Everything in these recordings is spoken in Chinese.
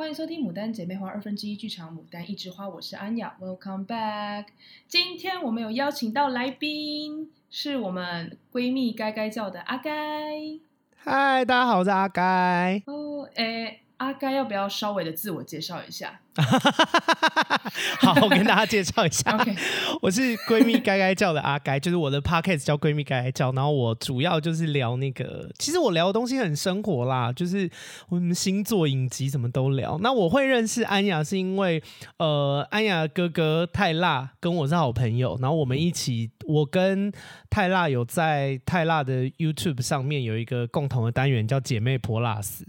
欢迎收听《牡丹姐妹花》二分之一剧场，《牡丹一枝花》，我是安雅，Welcome back。今天我们有邀请到来宾，是我们闺蜜该该叫的阿该。嗨，大家好，我是阿该。哦，哎。阿该要不要稍微的自我介绍一下？好，我跟大家介绍一下。Okay. 我是闺蜜该该叫的阿该，就是我的 podcast 叫闺蜜该该叫。然后我主要就是聊那个，其实我聊的东西很生活啦，就是我们星座、影集什么都聊。那我会认识安雅是因为，呃，安雅哥哥泰辣跟我是好朋友，然后我们一起，我跟泰辣有在泰辣的 YouTube 上面有一个共同的单元叫姐妹泼辣死。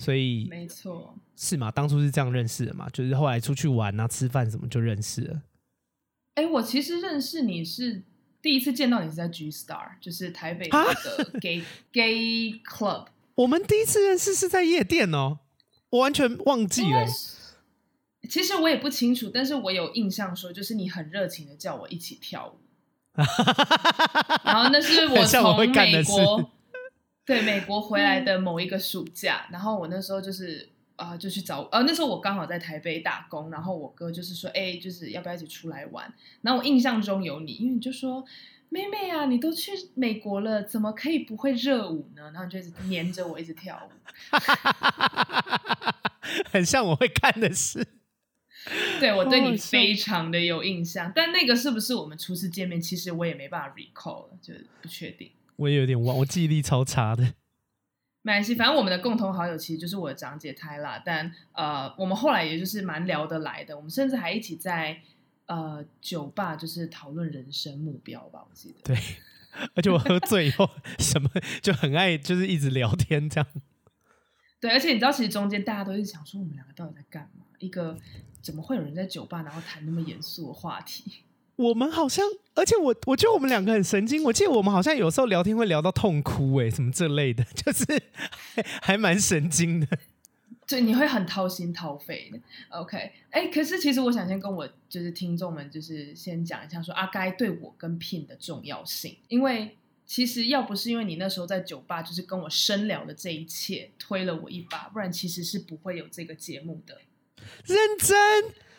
所以没错，是嘛？当初是这样认识的嘛？就是后来出去玩啊、吃饭什么就认识了。哎、欸，我其实认识你是第一次见到你是在 G Star，就是台北的 gay gay club。我们第一次认识是在夜店哦，我完全忘记了。其实我也不清楚，但是我有印象说，就是你很热情的叫我一起跳舞。然后那是我从美国。对，美国回来的某一个暑假，然后我那时候就是啊、呃，就去找呃，那时候我刚好在台北打工，然后我哥就是说，哎，就是要不要一起出来玩？然后我印象中有你，因为你就说，妹妹啊，你都去美国了，怎么可以不会热舞呢？然后就一直黏着我，一直跳舞，很像我会干的事。对，我对你非常的有印象，但那个是不是我们初次见面？其实我也没办法 recall 了，就不确定。我也有点忘，我记忆力超差的。没关系，反正我们的共同好友其实就是我的长姐泰辣，但呃，我们后来也就是蛮聊得来的。我们甚至还一起在呃酒吧就是讨论人生目标吧，我记得。对，而且我喝醉以后什么就很爱，就是一直聊天这样。对，而且你知道，其实中间大家都是想说，我们两个到底在干嘛？一个怎么会有人在酒吧然后谈那么严肃的话题？我们好像，而且我我觉得我们两个很神经。我记得我们好像有时候聊天会聊到痛哭，哎，什么这类的，就是还蛮神经的。对，你会很掏心掏肺的。OK，哎，可是其实我想先跟我就是听众们就是先讲一下，说阿该对我跟 Pin 的重要性。因为其实要不是因为你那时候在酒吧就是跟我深聊的这一切推了我一把，不然其实是不会有这个节目的。认真。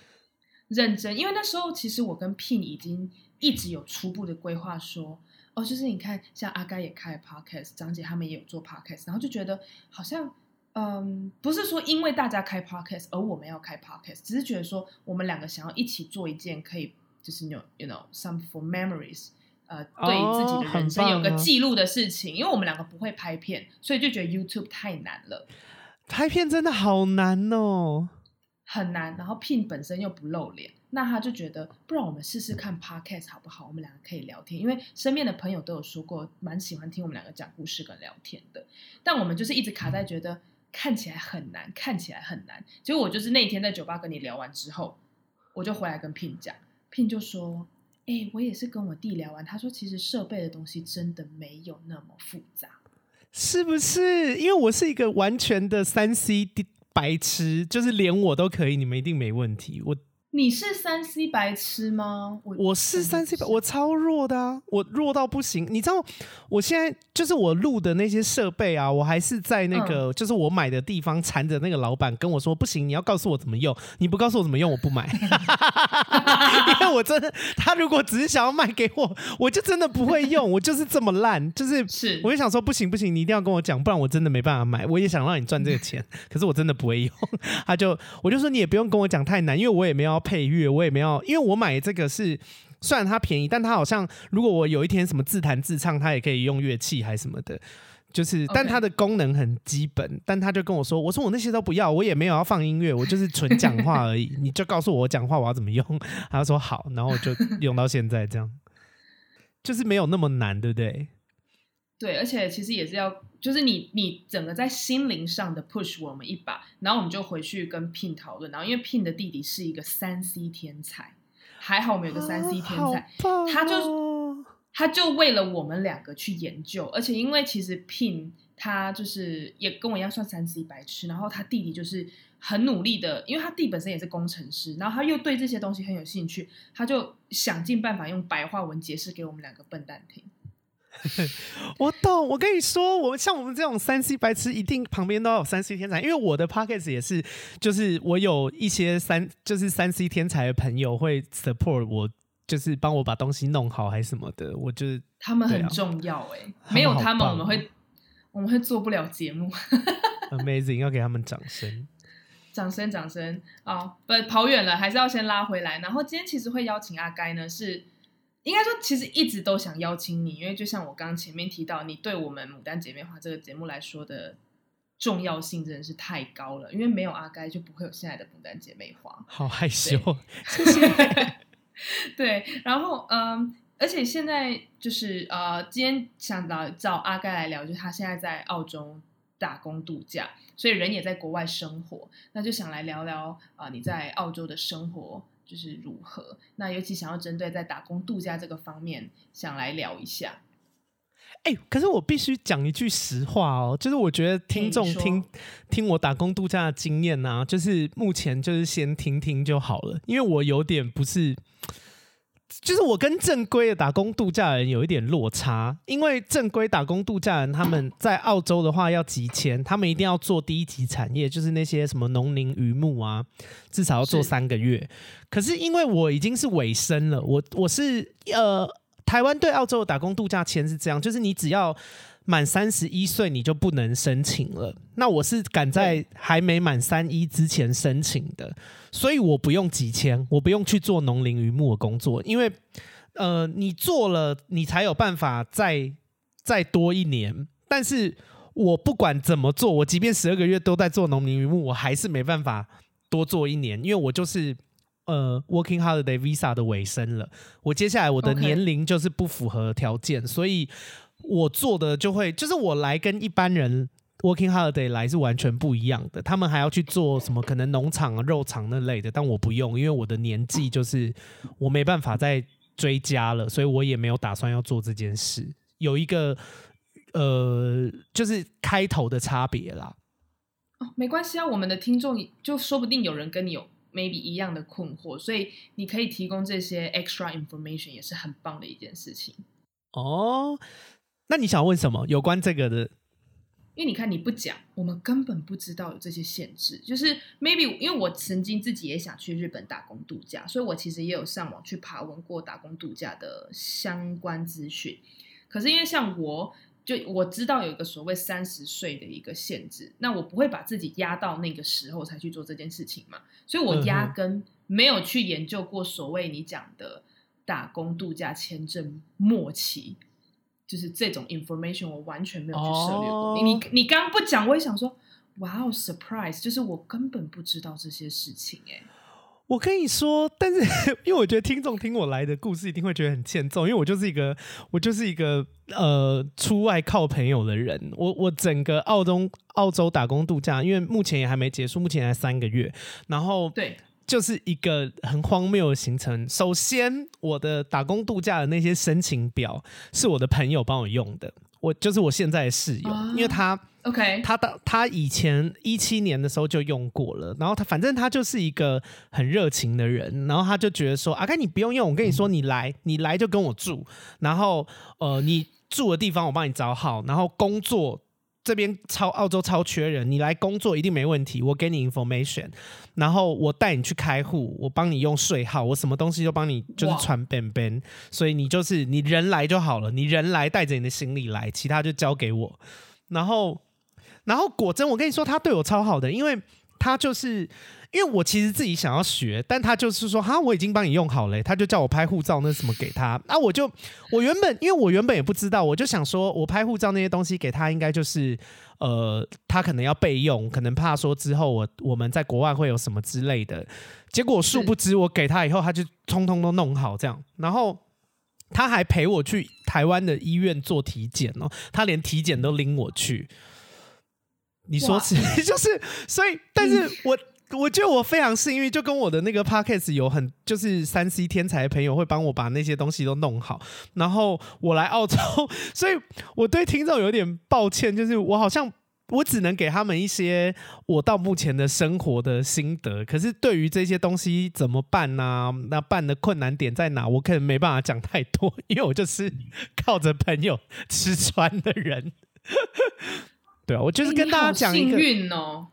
认真，因为那时候其实我跟 Pin 已经一直有初步的规划，说哦，就是你看，像阿该也开 Podcast，张姐他们也有做 Podcast，然后就觉得好像，嗯，不是说因为大家开 Podcast 而我们要开 Podcast，只是觉得说我们两个想要一起做一件可以就是有 you know some for memories，呃，对自己的人生有个记录的事情，哦，因为我们两个不会拍片，所以就觉得 YouTube 太难了，拍片真的好难哦。很难，然后 Pin 本身又不露脸，那他就觉得，不然我们试试看 Podcast 好不好？我们两个可以聊天，因为身边的朋友都有说过，蛮喜欢听我们两个讲故事跟聊天的。但我们就是一直卡在觉得看起来很难，看起来很难。结果我就是那天在酒吧跟你聊完之后，我就回来跟 Pin 讲，Pin 就说：“哎、我也是跟我弟聊完，他说其实设备的东西真的没有那么复杂，是不是？因为我是一个完全的三 C 白痴，就是连我都可以，你们一定没问题。我。你是三 C 白痴吗？我我是三 C 白，我超弱的啊，我弱到不行。你知道，我现在就是我录的那些设备啊，我还是在那个、嗯、就是我买的地方缠着那个老板跟我说，不行，你要告诉我怎么用，你不告诉我怎么用，我不买。因为我真的，他如果只是想要卖给我，我就真的不会用，我就是这么烂，就是是，我就想说不行不行，你一定要跟我讲，不然我真的没办法买。我也想让你赚这个钱，可是我真的不会用。他就我就说你也不用跟我讲太难，因为我也没有。配乐我也没有，因为我买这个是虽然它便宜，但它好像如果我有一天什么自弹自唱，它也可以用乐器还是什么的，就是但它的功能很基本。但他就跟我说：“我说我那些都不要，我也没有要放音乐，我就是纯讲话而已。你就告诉我我讲话我要怎么用。”他说好，然后我就用到现在这样，就是没有那么难，对不对？对，而且其实也是要，就是你你整个在心灵上的 push 我们一把，然后我们就回去跟 Pin 讨论，然后因为 Pin 的弟弟是一个三 C 天才，还好我们有个三 C 天才，哦、他就他就为了我们两个去研究，而且因为其实 Pin 他就是也跟我一样算三 C 白痴，然后他弟弟就是很努力的，因为他弟本身也是工程师，然后他又对这些东西很有兴趣，他就想尽办法用白话文解释给我们两个笨蛋听。我懂，我跟你说，我像我们这种三 C 白痴，一定旁边都有三 C 天才。因为我的 pockets 也是，就是我有一些三，就是三 C 天才的朋友会 support 我，就是帮我把东西弄好还是什么的。我就是他们很重要哎、欸，没有他们，我们会我们会做不了节目。Amazing，要给他们掌声，掌声，掌声啊！不跑远了，还是要先拉回来。然后今天其实会邀请阿该呢，是。应该说，其实一直都想邀请你，因为就像我刚刚前面提到，你对我们《牡丹姐妹花》这个节目来说的重要性真的是太高了。因为没有阿该，就不会有现在的《牡丹姐妹花》。好害羞，对，然后嗯，而且现在就是呃，今天想找找阿该来聊，就是他现在在澳洲打工度假，所以人也在国外生活，那就想来聊聊啊、呃，你在澳洲的生活。就是如何？那尤其想要针对在打工度假这个方面，想来聊一下。哎、欸，可是我必须讲一句实话哦，就是我觉得听众听听我打工度假的经验啊，就是目前就是先听听就好了，因为我有点不是。就是我跟正规的打工度假人有一点落差，因为正规打工度假人他们在澳洲的话要集签，他们一定要做第一级产业，就是那些什么农林渔牧啊，至少要做三个月。可是因为我已经是尾声了，我我是呃，台湾对澳洲的打工度假签是这样，就是你只要。满三十一岁你就不能申请了。那我是赶在还没满三一之前申请的，所以我不用几千，我不用去做农林渔牧的工作，因为呃，你做了你才有办法再再多一年。但是我不管怎么做，我即便十二个月都在做农林渔牧，我还是没办法多做一年，因为我就是呃 Working Holiday Visa 的尾声了。我接下来我的年龄就是不符合条件，所以。我做的就会，就是我来跟一般人 working holiday 来是完全不一样的。他们还要去做什么可能农场啊、肉场那类的，但我不用，因为我的年纪就是我没办法再追加了，所以我也没有打算要做这件事。有一个呃，就是开头的差别啦。哦，没关系啊，我们的听众就说不定有人跟你有 maybe 一样的困惑，所以你可以提供这些 extra information 也是很棒的一件事情。哦。那你想问什么有关这个的？因为你看你不讲，我们根本不知道有这些限制。就是 maybe 因为我曾经自己也想去日本打工度假，所以我其实也有上网去爬文过打工度假的相关资讯。可是因为像我就我知道有一个所谓三十岁的一个限制，那我不会把自己压到那个时候才去做这件事情嘛，所以我压根没有去研究过所谓你讲的打工度假签证末期。就是这种 information，我完全没有去涉猎过。Oh. 你你你刚刚不讲，我也想说，哇哦，surprise！就是我根本不知道这些事情哎。我跟你说，但是 因为我觉得听众听我来的故事一定会觉得很欠揍，因为我就是一个我就是一个呃出外靠朋友的人。我我整个澳洲澳洲打工度假，因为目前也还没结束，目前才三个月，然后对。就是一个很荒谬的行程。首先，我的打工度假的那些申请表是我的朋友帮我用的。我就是我现在的室友，因为他 OK，他的他以前一七年的时候就用过了。然后他反正他就是一个很热情的人，然后他就觉得说：“阿甘你不用用，我跟你说，你来，你来就跟我住。然后呃，你住的地方我帮你找好，然后工作。”这边超澳洲超缺人，你来工作一定没问题。我给你 information，然后我带你去开户，我帮你用税号，我什么东西都帮你，就是传便便。所以你就是你人来就好了，你人来带着你的行李来，其他就交给我。然后，然后果真我跟你说，他对我超好的，因为他就是。因为我其实自己想要学，但他就是说哈，我已经帮你用好了，他就叫我拍护照那什么给他啊，我就我原本因为我原本也不知道，我就想说我拍护照那些东西给他，应该就是呃，他可能要备用，可能怕说之后我我们在国外会有什么之类的。结果殊不知我给他以后，他就通通都弄好这样，然后他还陪我去台湾的医院做体检哦，他连体检都拎我去。你说是 就是，所以但是我。我觉得我非常幸运，就跟我的那个 podcast 有很就是三 C 天才的朋友会帮我把那些东西都弄好，然后我来澳洲，所以我对听众有点抱歉，就是我好像我只能给他们一些我到目前的生活的心得。可是对于这些东西怎么办呢、啊？那办的困难点在哪？我可能没办法讲太多，因为我就是 靠着朋友吃穿的人。对啊，我就是跟大家讲一个。幸运哦。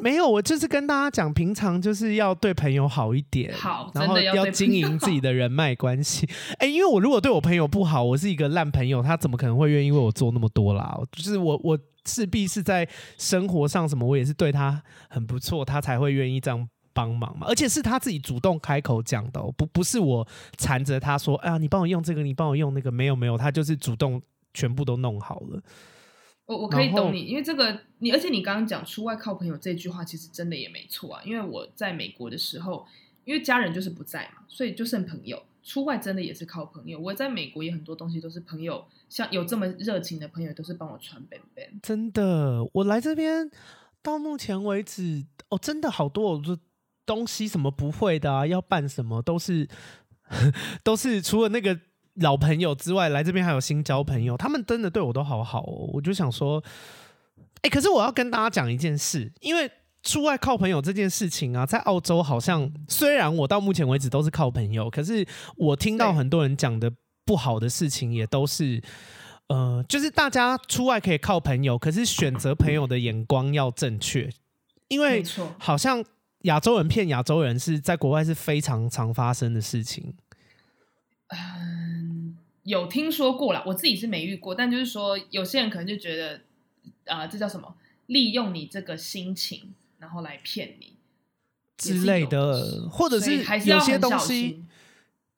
没有，我就是跟大家讲，平常就是要对朋友好一点，好，然后要经营自己的人脉关系。哎，因为我如果对我朋友不好，我是一个烂朋友，他怎么可能会愿意为我做那么多啦？就是我，我势必是在生活上什么，我也是对他很不错，他才会愿意这样帮忙嘛。而且是他自己主动开口讲的，不不是我缠着他说，哎呀，你帮我用这个，你帮我用那个，没有没有，他就是主动全部都弄好了。我我可以懂你，因为这个你，而且你刚刚讲出外靠朋友这句话，其实真的也没错啊。因为我在美国的时候，因为家人就是不在嘛，所以就剩朋友。出外真的也是靠朋友。我在美国也很多东西都是朋友，像有这么热情的朋友，都是帮我传 bang bang。真的，我来这边到目前为止，哦，真的好多我说东西什么不会的啊，要办什么都是 都是除了那个。老朋友之外，来这边还有新交朋友，他们真的对我都好好哦。我就想说，哎，可是我要跟大家讲一件事，因为出外靠朋友这件事情啊，在澳洲好像虽然我到目前为止都是靠朋友，可是我听到很多人讲的不好的事情，也都是，呃，就是大家出外可以靠朋友，可是选择朋友的眼光要正确，因为好像亚洲人骗亚洲人是在国外是非常常发生的事情。有听说过啦，我自己是没遇过，但就是说，有些人可能就觉得，啊、呃，这叫什么？利用你这个心情，然后来骗你之类的，或者是有些东西，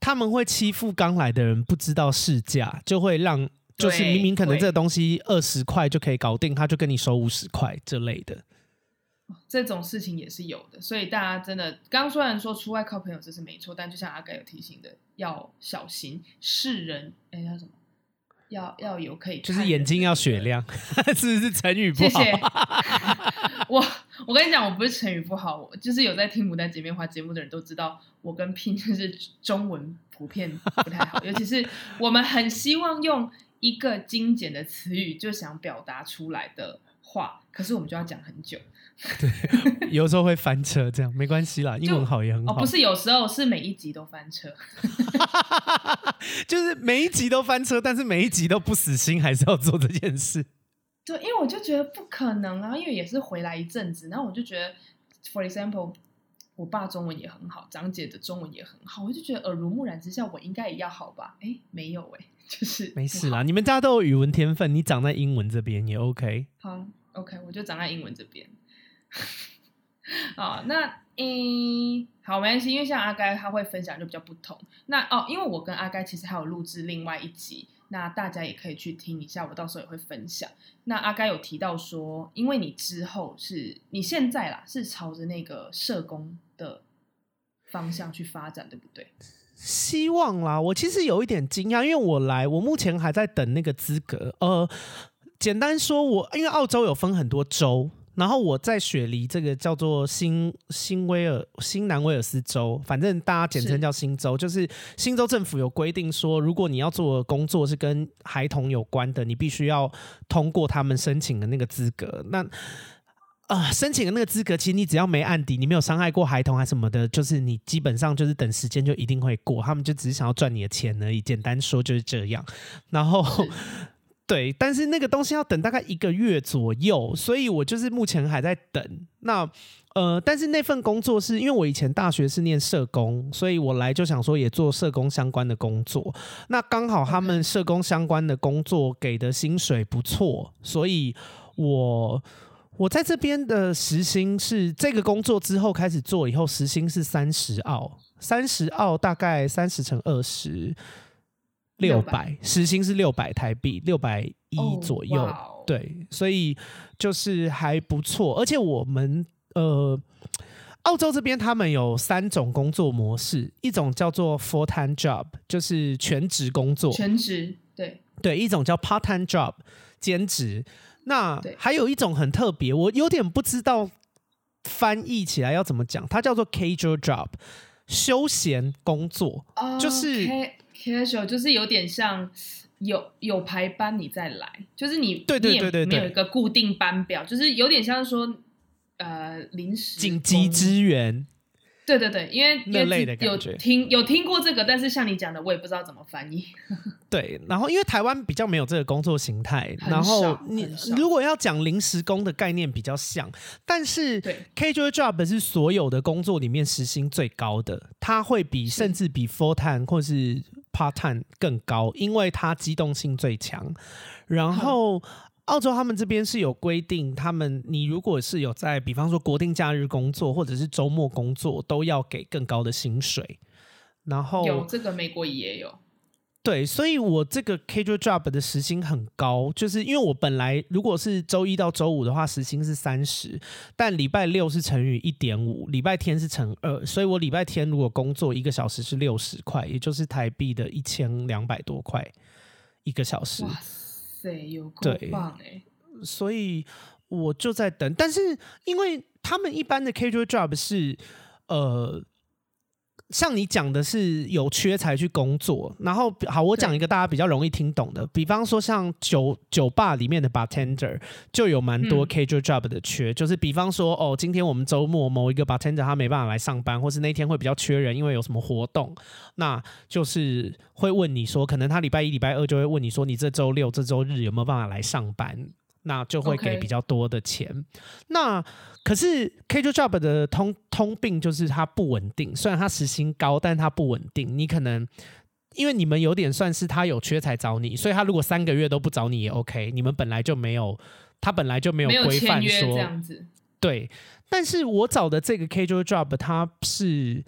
他们会欺负刚来的人，不知道市价，就会让，就是明明可能这个东西二十块就可以搞定，他就跟你收五十块之类的。这种事情也是有的，所以大家真的，刚刚虽然说出外靠朋友这是没错，但就像阿盖有提醒的，要小心世人。哎，叫什么？要要有可以，就是眼睛要雪亮，是不是成语不好？谢谢。我我跟你讲，我不是成语不好，我就是有在听《牡丹姐妹花》节目的人都知道，我跟 Pin 就是中文普遍不太好，尤其是我们很希望用一个精简的词语就想表达出来的话，可是我们就要讲很久。对，有时候会翻车，这样没关系啦。英文好也很好。哦，不是，有时候是每一集都翻车，就是每一集都翻车，但是每一集都不死心，还是要做这件事。对，因为我就觉得不可能啊，因为也是回来一阵子，然后我就觉得，for example，我爸中文也很好，长姐的中文也很好，我就觉得耳濡目染之下，我应该也要好吧？哎，没有哎，就是没事啦。你们家都有语文天分，你长在英文这边也 OK。好，OK，我就长在英文这边。哦，那嗯，好，没关系，因为像阿该他会分享就比较不同。那哦，因为我跟阿该其实还有录制另外一集，那大家也可以去听一下，我到时候也会分享。那阿该有提到说，因为你之后是你现在啦，是朝着那个社工的方向去发展，对不对？希望啦，我其实有一点惊讶，因为我来，我目前还在等那个资格。呃，简单说我，我因为澳洲有分很多州。然后我在雪梨这个叫做新新威尔新南威尔斯州，反正大家简称叫新州，是就是新州政府有规定说，如果你要做的工作是跟孩童有关的，你必须要通过他们申请的那个资格。那啊、呃，申请的那个资格，其实你只要没案底，你没有伤害过孩童还什么的，就是你基本上就是等时间就一定会过。他们就只是想要赚你的钱而已，简单说就是这样。然后。对，但是那个东西要等大概一个月左右，所以我就是目前还在等。那呃，但是那份工作是因为我以前大学是念社工，所以我来就想说也做社工相关的工作。那刚好他们社工相关的工作给的薪水不错，所以我我在这边的时薪是这个工作之后开始做以后时薪是三十澳，三十澳大概三十乘二十。六百时薪是六百台币，六百一左右。Oh. 对，所以就是还不错。而且我们呃，澳洲这边他们有三种工作模式，一种叫做 full time job，就是全职工作，全职对对；一种叫 part time job，兼职。那还有一种很特别，我有点不知道翻译起来要怎么讲，它叫做 casual job，休闲工作，oh, 就是。Casual 就是有点像有有排班你再来，就是你对对对对，没有一个固定班表，就是有点像说呃临时紧急支援。对对对，因为那类的有听有听过这个，但是像你讲的，我也不知道怎么翻译。对，然后因为台湾比较没有这个工作形态，然后你如果要讲临时工的概念比较像，但是 casual job 是所有的工作里面时薪最高的，它会比甚至比 full time 或是 part time 更高，因为它机动性最强，然后。澳洲他们这边是有规定，他们你如果是有在，比方说国定假日工作或者是周末工作，都要给更高的薪水。然后有这个，美国也有。对，所以我这个 casual job 的时薪很高，就是因为我本来如果是周一到周五的话，时薪是三十，但礼拜六是乘以一点五，礼拜天是乘二，所以我礼拜天如果工作一个小时是六十块，也就是台币的一千两百多块一个小时。对，有够棒哎！所以我就在等，但是因为他们一般的 casual job 是呃。像你讲的是有缺才去工作，然后好，我讲一个大家比较容易听懂的，比方说像酒酒吧里面的 bartender 就有蛮多 casual job 的缺，嗯、就是比方说哦，今天我们周末某一个 bartender 他没办法来上班，或是那天会比较缺人，因为有什么活动，那就是会问你说，可能他礼拜一、礼拜二就会问你说，你这周六、这周日有没有办法来上班？那就会给比较多的钱。Okay. 那可是 casual job 的通通病就是它不稳定。虽然它时薪高，但它不稳定。你可能因为你们有点算是他有缺才找你，所以他如果三个月都不找你也 OK。你们本来就没有，他本来就没有规范说这样子。对，但是我找的这个 casual job，它是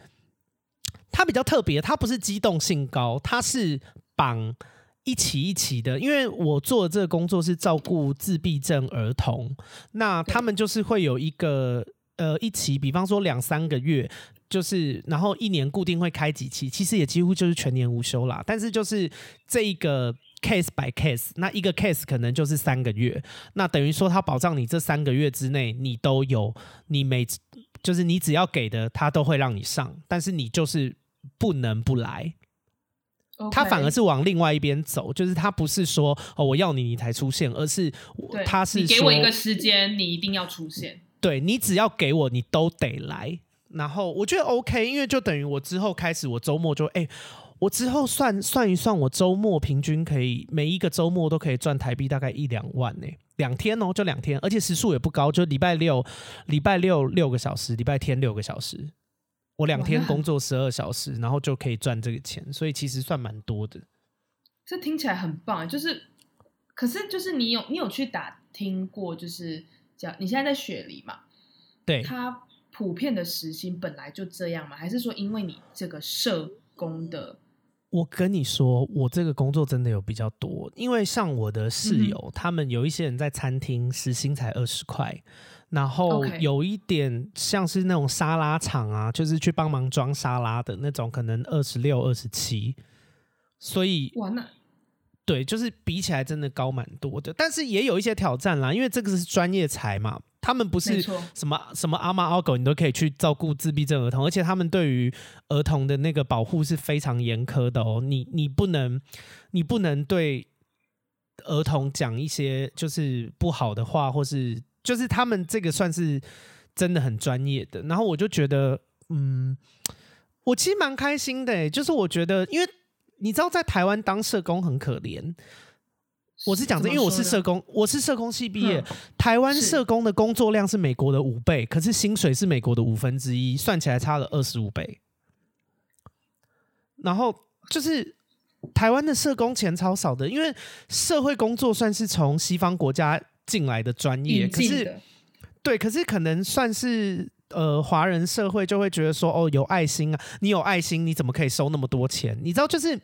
它比较特别，它不是机动性高，它是绑。一起一起的，因为我做的这个工作是照顾自闭症儿童，那他们就是会有一个呃一期，比方说两三个月，就是然后一年固定会开几期，其实也几乎就是全年无休啦。但是就是这一个 case by case，那一个 case 可能就是三个月，那等于说他保障你这三个月之内你都有，你每就是你只要给的他都会让你上，但是你就是不能不来。他反而是往另外一边走，就是他不是说哦我要你你才出现，而是他是你给我一个时间，你一定要出现。对，你只要给我，你都得来。然后我觉得 OK，因为就等于我之后开始，我周末就哎、欸，我之后算算一算，我周末平均可以每一个周末都可以赚台币大概一两万呢、欸，两天哦，就两天，而且时速也不高，就礼拜六礼拜六六个小时，礼拜天六个小时。我两天工作十二小时，然后就可以赚这个钱，所以其实算蛮多的。这听起来很棒，就是，可是就是你有你有去打听过，就是讲你现在在雪梨嘛？对，他普遍的时薪本来就这样吗？还是说因为你这个社工的？我跟你说，我这个工作真的有比较多，因为像我的室友，嗯、他们有一些人在餐厅时薪才二十块。然后有一点像是那种沙拉厂啊，就是去帮忙装沙拉的那种，可能二十六、二十七，所以完了。对，就是比起来真的高蛮多的，但是也有一些挑战啦，因为这个是专业才嘛，他们不是什么什么阿猫阿狗，你都可以去照顾自闭症儿童，而且他们对于儿童的那个保护是非常严苛的哦，你你不能你不能对儿童讲一些就是不好的话，或是。就是他们这个算是真的很专业的，然后我就觉得，嗯，我其实蛮开心的欸。就是我觉得，因为你知道，在台湾当社工很可怜。我是讲这，因为我是社工，我是社工系毕业。台湾社工的工作量是美国的五倍，可是薪水是美国的五分之一，算起来差了二十五倍。然后就是台湾的社工钱超少的，因为社会工作算是从西方国家。进来的专业，可是对，可是可能算是呃，华人社会就会觉得说，哦，有爱心啊，你有爱心，你怎么可以收那么多钱？你知道，就是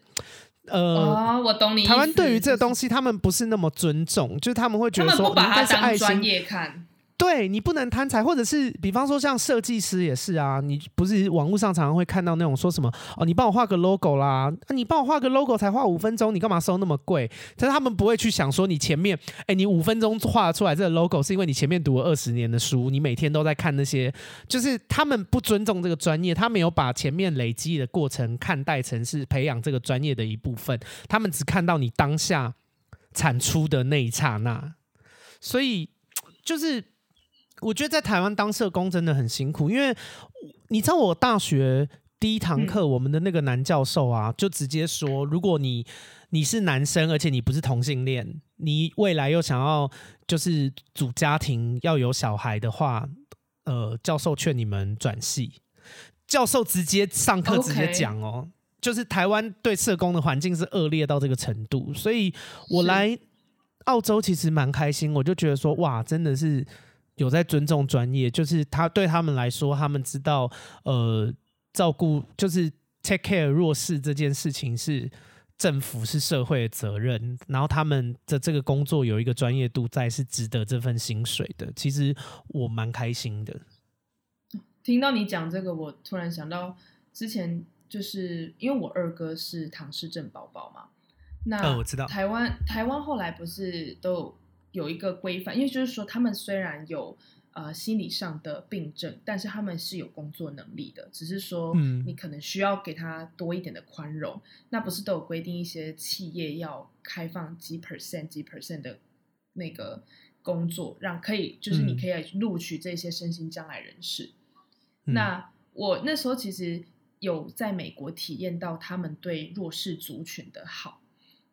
呃，哦，我懂你。台湾对于这个东西，他们不是那么尊重，就是他们会觉得说，他们不把它当专业看。对你不能贪财，或者是比方说像设计师也是啊，你不是网络上常常会看到那种说什么哦，你帮我画个 logo 啦，你帮我画个 logo 才画五分钟，你干嘛收那么贵？但是他们不会去想说你前面，哎，你五分钟画出来这个 logo 是因为你前面读了二十年的书，你每天都在看那些，就是他们不尊重这个专业，他没有把前面累积的过程看待成是培养这个专业的一部分，他们只看到你当下产出的那一刹那，所以就是。我觉得在台湾当社工真的很辛苦，因为你知道我大学第一堂课，我们的那个男教授啊，嗯、就直接说，如果你你是男生，而且你不是同性恋，你未来又想要就是组家庭要有小孩的话，呃，教授劝你们转系。教授直接上课直接讲哦.就是台湾对社工的环境是恶劣到这个程度，所以我来澳洲其实蛮开心，我就觉得说哇，真的是。有在尊重专业，就是他对他们来说，他们知道，呃，照顾就是 take care 弱势这件事情是政府是社会的责任，然后他们的这个工作有一个专业度在，是值得这份薪水的。其实我蛮开心的。听到你讲这个，我突然想到之前就是因为我二哥是唐氏症宝宝嘛，那、呃、我知道台湾台湾后来不是都有。有一个规范，因为就是说，他们虽然有呃心理上的病症，但是他们是有工作能力的，只是说，你可能需要给他多一点的宽容。嗯、那不是都有规定一些企业要开放几 percent 几 percent 的那个工作，让可以就是你可以录取这些身心障碍人士。嗯、那我那时候其实有在美国体验到他们对弱势族群的好，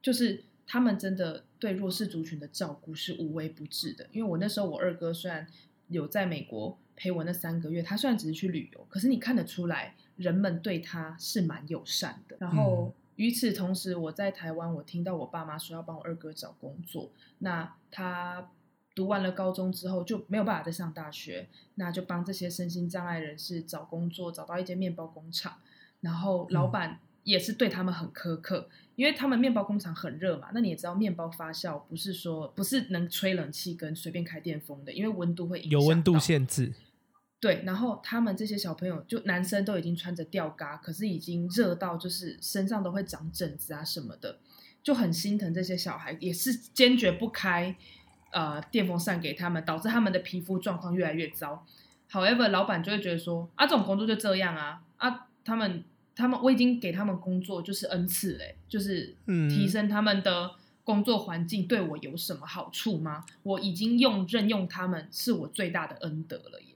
就是。他们真的对弱势族群的照顾是无微不至的，因为我那时候我二哥虽然有在美国陪我那三个月，他虽然只是去旅游，可是你看得出来人们对他是蛮友善的。然后与此同时，我在台湾，我听到我爸妈说要帮我二哥找工作，那他读完了高中之后就没有办法再上大学，那就帮这些身心障碍人士找工作，找到一间面包工厂，然后老板也是对他们很苛刻。因为他们面包工厂很热嘛，那你也知道，面包发酵不是说不是能吹冷气跟随便开电风的，因为温度会影响。有温度限制。对，然后他们这些小朋友，就男生都已经穿着吊嘎，可是已经热到就是身上都会长疹子啊什么的，就很心疼这些小孩，也是坚决不开呃电风扇给他们，导致他们的皮肤状况越来越糟。However，老板就会觉得说啊，这种工作就这样啊啊，他们。他们我已经给他们工作就是恩赐嘞，就是提升他们的工作环境，对我有什么好处吗？我已经用任用他们是我最大的恩德了耶。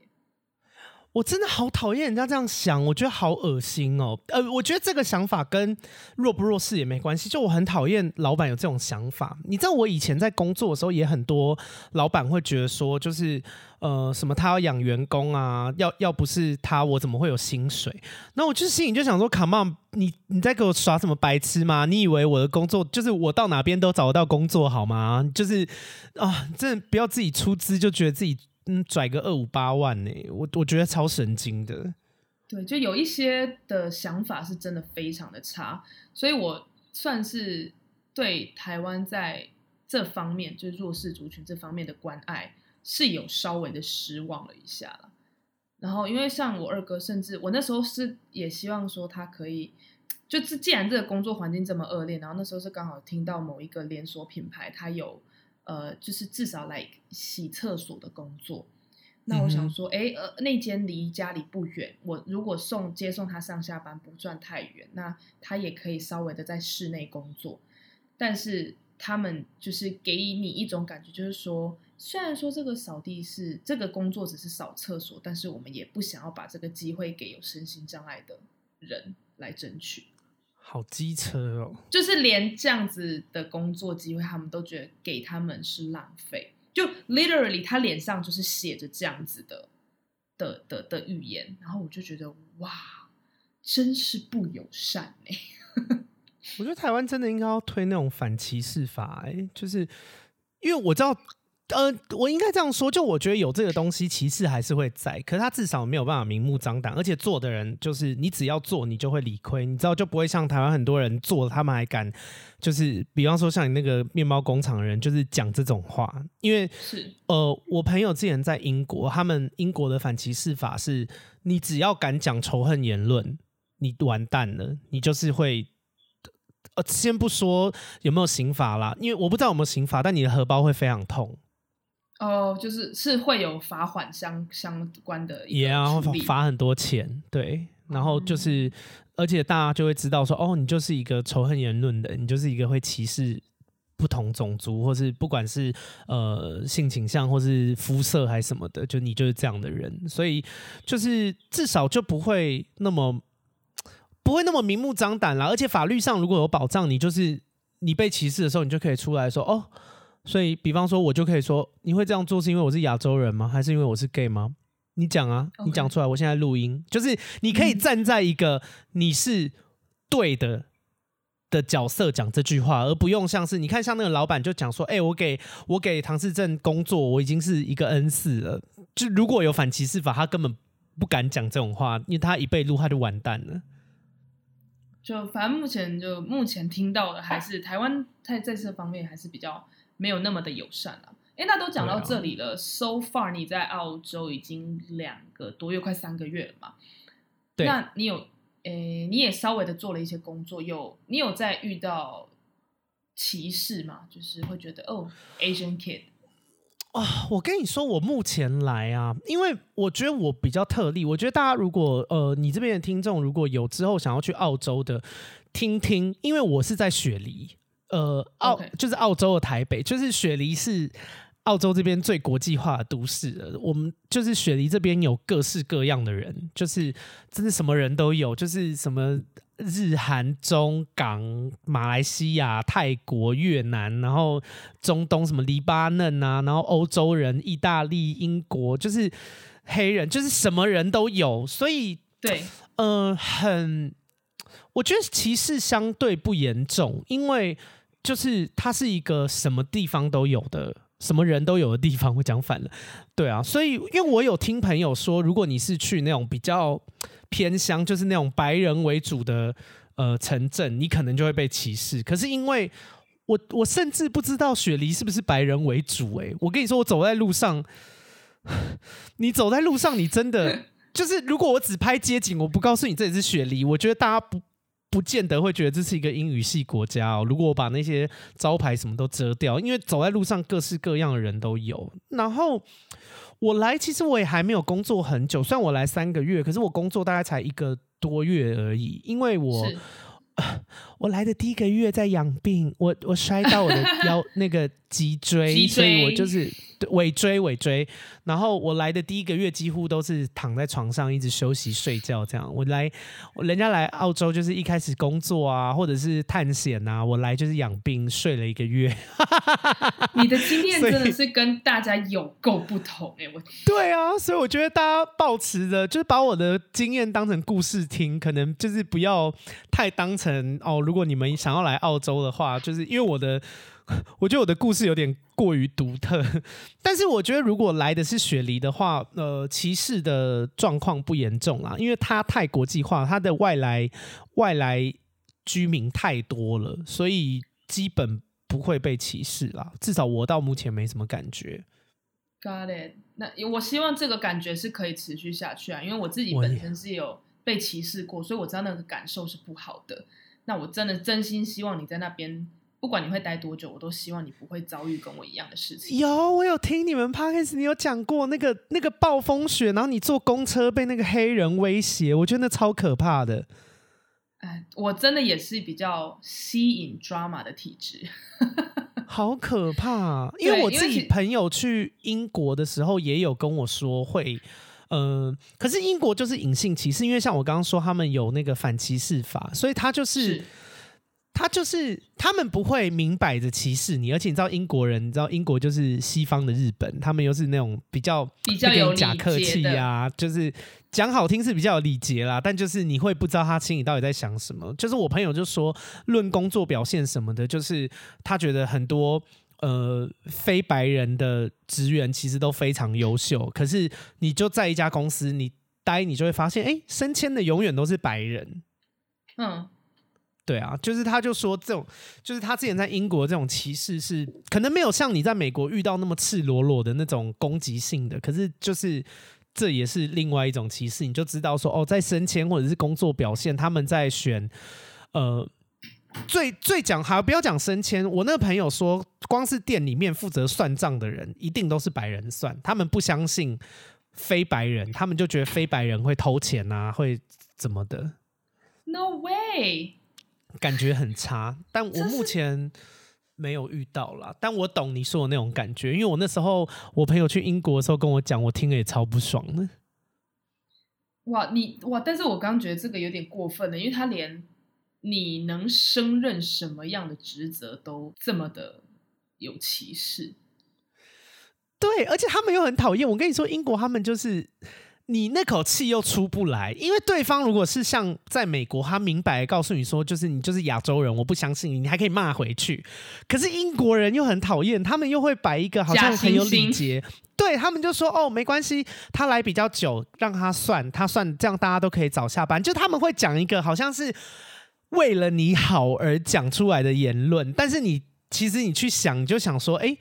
我真的好讨厌人家这样想，我觉得好恶心哦。呃，我觉得这个想法跟弱不弱势也没关系，就我很讨厌老板有这种想法。你知道我以前在工作的时候，也很多老板会觉得说，就是呃什么他要养员工啊，要要不是他，我怎么会有薪水？那我就心里就想说，Come on，你你在给我耍什么白痴吗？你以为我的工作就是我到哪边都找得到工作好吗？就是啊，真的不要自己出资就觉得自己。嗯，拽个二五八万呢，我我觉得超神经的。对，就有一些的想法是真的非常的差，所以我算是对台湾在这方面，就是弱势族群这方面的关爱是有稍微的失望了一下了。然后，因为像我二哥，甚至我那时候是也希望说他可以，就是既然这个工作环境这么恶劣，然后那时候是刚好听到某一个连锁品牌，他有。呃，就是至少来洗厕所的工作。那我想说，哎、嗯，呃，那间离家里不远，我如果送接送他上下班不算太远，那他也可以稍微的在室内工作。但是他们就是给你一种感觉，就是说，虽然说这个扫地是这个工作只是扫厕所，但是我们也不想要把这个机会给有身心障碍的人来争取。好机车哦！就是连这样子的工作机会，他们都觉得给他们是浪费。就 literally，他脸上就是写着这样子的的的的语言，然后我就觉得哇，真是不友善哎、欸！我觉得台湾真的应该要推那种反歧视法哎、欸，就是因为我知道呃，我应该这样说，就我觉得有这个东西，歧视还是会在，可是他至少没有办法明目张胆，而且做的人就是你只要做，你就会理亏，你知道就不会像台湾很多人做，他们还敢，就是比方说像你那个面包工厂的人，就是讲这种话，因为是呃，我朋友之前在英国，他们英国的反歧视法是，你只要敢讲仇恨言论，你完蛋了，你就是会。呃，先不说有没有刑罚啦，因为我不知道有没有刑罚，但你的荷包会非常痛。哦，就是是会有罚款相相关的，也要罚很多钱，对。然后就是，嗯、而且大家就会知道说，哦，你就是一个仇恨言论的，你就是一个会歧视不同种族，或是不管是呃性倾向，或是肤色还是什么的，就你就是这样的人，所以就是至少就不会那么。不会那么明目张胆啦，而且法律上如果有保障，你就是你被歧视的时候，你就可以出来说哦。所以，比方说，我就可以说，你会这样做是因为我是亚洲人吗？还是因为我是 gay 吗？你讲啊.你讲出来。我现在录音，就是你可以站在一个你是对的的角色讲这句话，而不用像是你看，像那个老板就讲说，哎，我给我给唐氏症工作，我已经是一个恩赐了。就如果有反歧视法，他根本不敢讲这种话，因为他一被录，他就完蛋了。就反正目前就目前听到的还是台湾在在这方面还是比较没有那么的友善了。哎，那都讲到这里了，啊，so far 你在澳洲已经两个多月，快三个月了嘛？对。那你有诶，你也稍微的做了一些工作，有你有在遇到歧视吗？就是会觉得哦，Asian kid。啊、哦，我跟你说，我目前来啊，因为我觉得我比较特例。我觉得大家如果呃，你这边的听众如果有之后想要去澳洲的，听听，因为我是在雪梨，呃，澳.就是澳洲的台北，就是雪梨是澳洲这边最国际化的都市了。我们就是雪梨这边有各式各样的人，就是真的什么人都有，就是什么。日韩中港、马来西亚、泰国、越南，然后中东什么黎巴嫩啊，然后欧洲人、意大利、英国，就是黑人，就是什么人都有。所以，对，呃，很，我觉得歧视相对不严重，因为就是它是一个什么地方都有的，什么人都有的地方。我讲反了，对啊。所以，因为我有听朋友说，如果你是去那种比较。偏乡就是那种白人为主的呃城镇，你可能就会被歧视。可是因为我我甚至不知道雪梨是不是白人为主哎、我跟你说，我走在路上，你走在路上，你真的就是如果我只拍街景，我不告诉你这里是雪梨，我觉得大家不不见得会觉得这是一个英语系国家哦。如果我把那些招牌什么都遮掉，因为走在路上各式各样的人都有，然后。我来其实我也还没有工作很久，虽然我来三个月，可是我工作大概才一个多月而已，因为我。我来的第一个月在养病，我我摔到我的腰 那个脊椎，脊椎所以我就是尾追尾追。然后我来的第一个月几乎都是躺在床上一直休息睡觉这样。我来，人家来澳洲就是一开始工作啊，或者是探险啊，我来就是养病睡了一个月。你的经验 真的是跟大家有够不同哎、欸！我对啊，所以我觉得大家保持着就是把我的经验当成故事听，可能就是不要太当成哦，如果。你们想要来澳洲的话，就是因为我的，我觉得我的故事有点过于独特。但是我觉得如果来的是雪梨的话，呃，歧视的状况不严重啦，因为它太国际化，它的外来外来居民太多了，所以基本不会被歧视啦。至少我到目前没什么感觉。Got it。那我希望这个感觉是可以持续下去啊，因为我自己本身是有被歧视过，所以我知道那个感受是不好的。那我真的真心希望你在那边，不管你会待多久，我都希望你不会遭遇跟我一样的事情。有，我有听你们 podcast，你有讲过那个那个暴风雪，然后你坐公车被那个黑人威胁，我觉得那超可怕的。哎，我真的也是比较吸引 drama 的体质，好可怕。因为我自己朋友去英国的时候也有跟我说会。嗯、呃，可是英国就是隐性歧视，因为像我刚刚说，他们有那个反歧视法，所以他就是，是他就是他们不会明摆着歧视你，而且你知道英国人，你知道英国就是西方的日本，他们又是那种比较比较有假客气呀，就是讲好听是比较有礼节啦，但就是你会不知道他心里到底在想什么。就是我朋友就说，论工作表现什么的，就是他觉得很多。呃非白人的职员其实都非常优秀，可是你就在一家公司你待，你就会发现，哎，升迁的永远都是白人。嗯，对啊，就是他就说这种，就是他之前在英国这种歧视是可能没有像你在美国遇到那么赤裸裸的那种攻击性的，可是就是。这也是另外一种歧视，你就知道说哦，在升迁或者是工作表现，他们在选，呃，最最讲还不要讲升迁。我那个朋友说，光是店里面负责算账的人，一定都是白人算，他们不相信非白人，他们就觉得非白人会偷钱啊，会怎么的？No way，感觉很差。但我目前。没有遇到啦，但我懂你说的那种感觉，因为我那时候我朋友去英国的时候跟我讲，我听了也超不爽的。哇，你哇！但是我刚觉得这个有点过分了，因为他连你能升任什么样的职责都这么的有歧视。对，而且他们又很讨厌。我跟你说，英国他们就是。你那口气又出不来，因为对方如果是像在美国，他明白告诉你说，就是你就是亚洲人，我不相信你，你还可以骂回去。可是英国人又很讨厌，他们又会摆一个好像很有礼节，对他们就说哦，没关系，他来比较久，让他算，他算这样大家都可以早下班。就他们会讲一个好像是为了你好而讲出来的言论，但是你其实你去想，就想说，哎。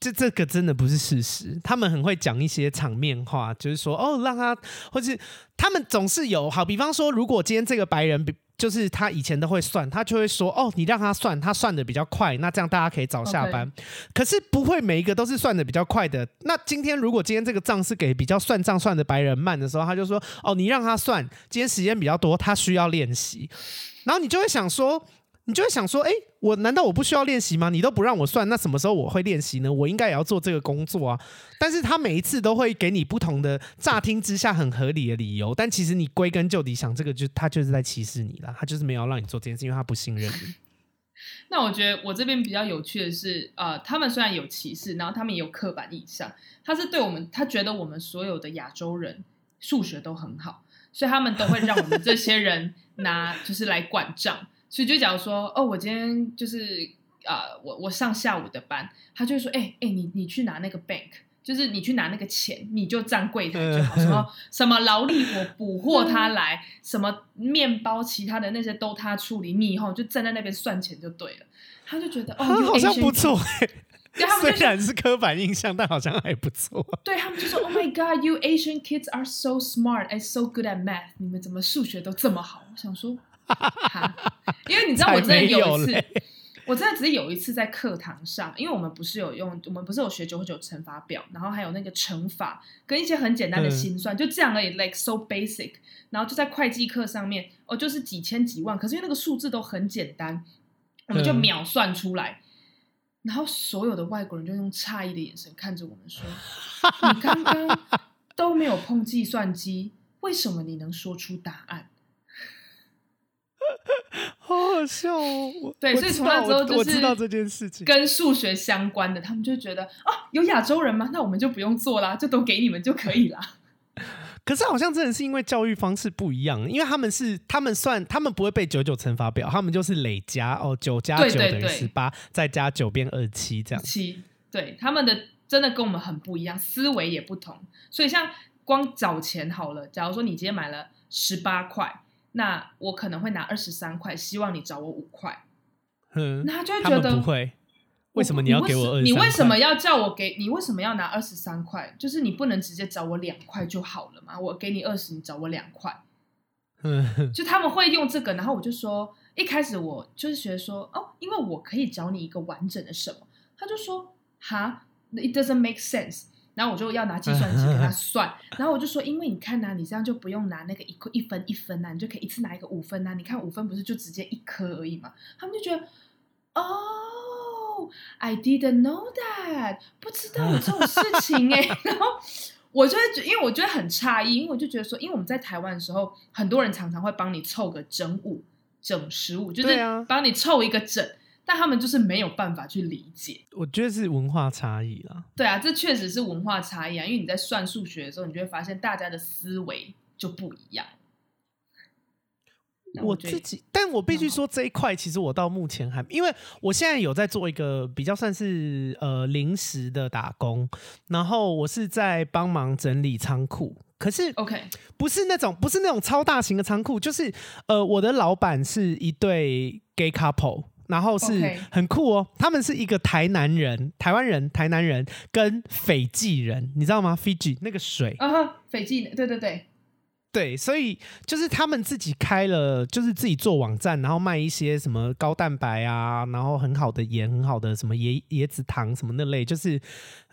这这个真的不是事实，他们很会讲一些场面话，就是说哦，让他，或是他们总是有好，比方说，如果今天这个白人，就是他以前都会算，他就会说哦，你让他算，他算的比较快，那这样大家可以早下班。可是不会每一个都是算的比较快的。那今天如果今天这个账是给比较算账算的白人慢的时候，他就说哦，你让他算，今天时间比较多，他需要练习，然后你就会想说。你就会想说，哎，我难道我不需要练习吗？你都不让我算，那什么时候我会练习呢？我应该也要做这个工作啊。但是他每一次都会给你不同的乍听之下很合理的理由，但其实你归根究底想，这个就他就是在歧视你了，他就是没有让你做这件事，因为他不信任你。那我觉得我这边比较有趣的是，呃，他们虽然有歧视，然后他们也有刻板印象，他是对我们，他觉得我们所有的亚洲人数学都很好，所以他们都会让我们这些人拿就是来管账。所以就假如说，哦，我今天就是啊、呃，我我上下午的班，他就会说，哎、欸、哎、欸，你你去拿那个 bank，就是你去拿那个钱，你就站柜台就好。什么什么劳力活补货他来，什么面包其他的那些都他处理，你以后就站在那边算钱就对了。他就觉得哦，好像不错哎、欸。对虽然是刻板印象，但好像还不错。对他们就说，Oh my God, you Asian kids are so smart and so good at math。你们怎么数学都这么好？我想说。因为你知道，我真的有一次，我真的只是有一次在课堂上，因为我们不是有用，我们不是有学九九乘法表，然后还有那个乘法跟一些很简单的心算，嗯、就这样而已，like so basic。然后就在会计课上面，哦，就是几千几万，可是因为那个数字都很简单，我们就秒算出来。嗯、然后所有的外国人就用诧异的眼神看着我们说：“你刚刚都没有碰计算机，为什么你能说出答案？” 好好笑哦！对，所以从那之后就是我知道这件事情跟数学相关的，他们就觉得啊，有亚洲人吗？那我们就不用做啦，就都给你们就可以啦。可是好像真的是因为教育方式不一样，因为他们是他们算他们不会背九九乘法表，他们就是累加哦，九加九等于十八，再加九变二七这样。七，对，他们的真的跟我们很不一样，思维也不同。所以像光找钱好了，假如说你今天买了十八块。那我可能会拿二十三块，希望你找我五块。嗯，那他就会觉得不会。为什么你要给我二？你为什么要叫我给你？为什么要拿二十三块？就是你不能直接找我两块就好了嘛？我给你二十，你找我两块。嗯，就他们会用这个，然后我就说，一开始我就是觉得说，哦，因为我可以找你一个完整的什么？他就说，哈，it doesn't make sense。然后我就要拿计算机给他算，然后我就说，因为你看呐、啊，你这样就不用拿那个一一分一分呐、啊，你就可以一次拿一个五分呐、啊。你看五分不是就直接一颗而已嘛？他们就觉得，哦，I didn't know that，不知道有这种事情哎。然后我就会觉，因为我觉得很诧异，因为我就觉得说，因为我们在台湾的时候，很多人常常会帮你凑个整五、整十五，就是帮你凑一个整。但他们就是没有办法去理解，我觉得是文化差异啦。对啊，这确实是文化差异啊，因为你在算数学的时候，你就会发现大家的思维就不一样。我自己，但我必须说这一块，其实我到目前还，因为我现在有在做一个比较算是呃临时的打工，然后我是在帮忙整理仓库，可是 OK 不是那种不是那种超大型的仓库，就是呃我的老板是一对 gay couple，然后是很酷哦，他们是一个台南人、台湾人、台南人跟斐济人，你知道吗？Fiji 那个水啊，斐济，对对对。对，所以就是他们自己开了，就是自己做网站，然后卖一些什么高蛋白啊，然后很好的盐，很好的什么椰椰子糖什么那类，就是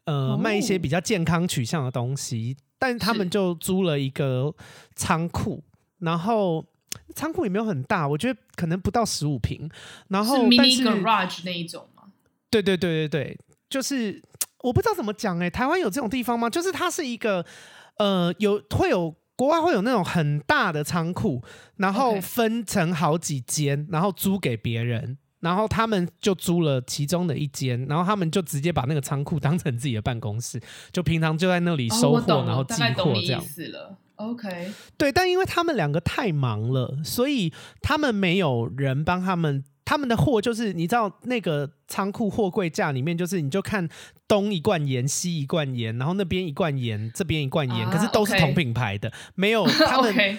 呃、哦、卖一些比较健康取向的东西。但是他们就租了一个仓库，然后仓库也没有很大，我觉得可能不到十五平。然后是 mini garage 那一种吗？对对对对对，就是我不知道怎么讲哎、欸，台湾有这种地方吗？就是它是一个呃有会有。国外会有那种很大的仓库，然后分成好几间，然后租给别人，然后他们就租了其中的一间，然后他们就直接把那个仓库当成自己的办公室，就平常就在那里收货，哦、然后寄货这样。OK，对，但因为他们两个太忙了，所以他们没有人帮他们。他们的货就是你知道那个仓库货柜架里面，就是你就看东一罐盐，西一罐盐，然后那边一罐盐，这边一罐盐，啊、可是都是同品牌的，okay. 没有 他们 okay.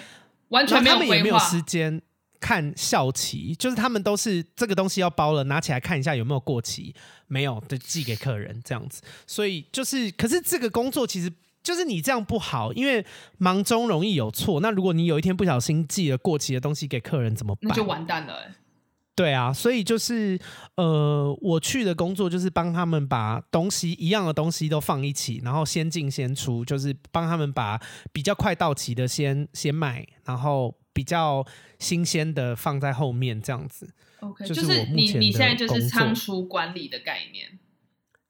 完全没有，他们也没有时间看效期，就是他们都是这个东西要包了，拿起来看一下有没有过期，没有就寄给客人这样子。所以就是，可是这个工作其实就是你这样不好，因为忙中容易有错。那如果你有一天不小心寄了过期的东西给客人怎么办？那就完蛋了、欸。对啊，所以就是呃，我去的工作就是帮他们把东西一样的东西都放一起，然后先进先出，就是帮他们把比较快到期的先先买，然后比较新鲜的放在后面，这样子。OK，就是你你现在就是仓储管理的概念。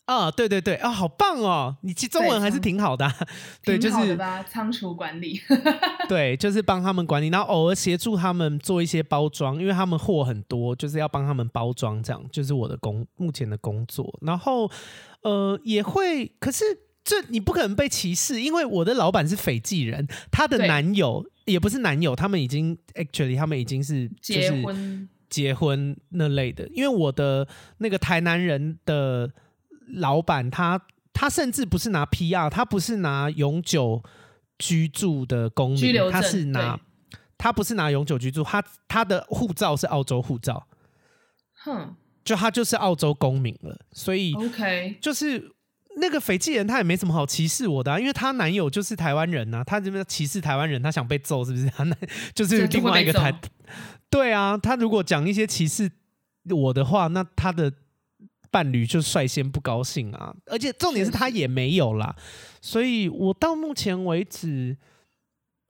啊，对对对，啊，好棒哦！你其实中文还是挺好的，对？就是仓储管理，对，就是帮他们管理，然后偶尔协助他们做一些包装，因为他们货很多，就是要帮他们包装，这样就是我的工目前的工作。然后呃，也会，可是这你不可能被歧视，因为我的老板是斐济人，他的男友也不是男友，他们已经 actually 他们已经是结婚结婚那类的，因为我的那个台南人的。老板他他甚至不是拿 PR，他不是拿永久居住的公民，他是拿他不是拿永久居住，他他的护照是澳洲护照，哼，就他就是澳洲公民了，所以 OK，就是那个斐济人他也没什么好歧视我的啊，因为他男友就是台湾人呐，他这边歧视台湾人，他想被揍是不是？他 那就是另外一个台，对啊，他如果讲一些歧视我的话，那他的。伴侣就率先不高兴啊，而且重点是他也没有啦，所以我到目前为止，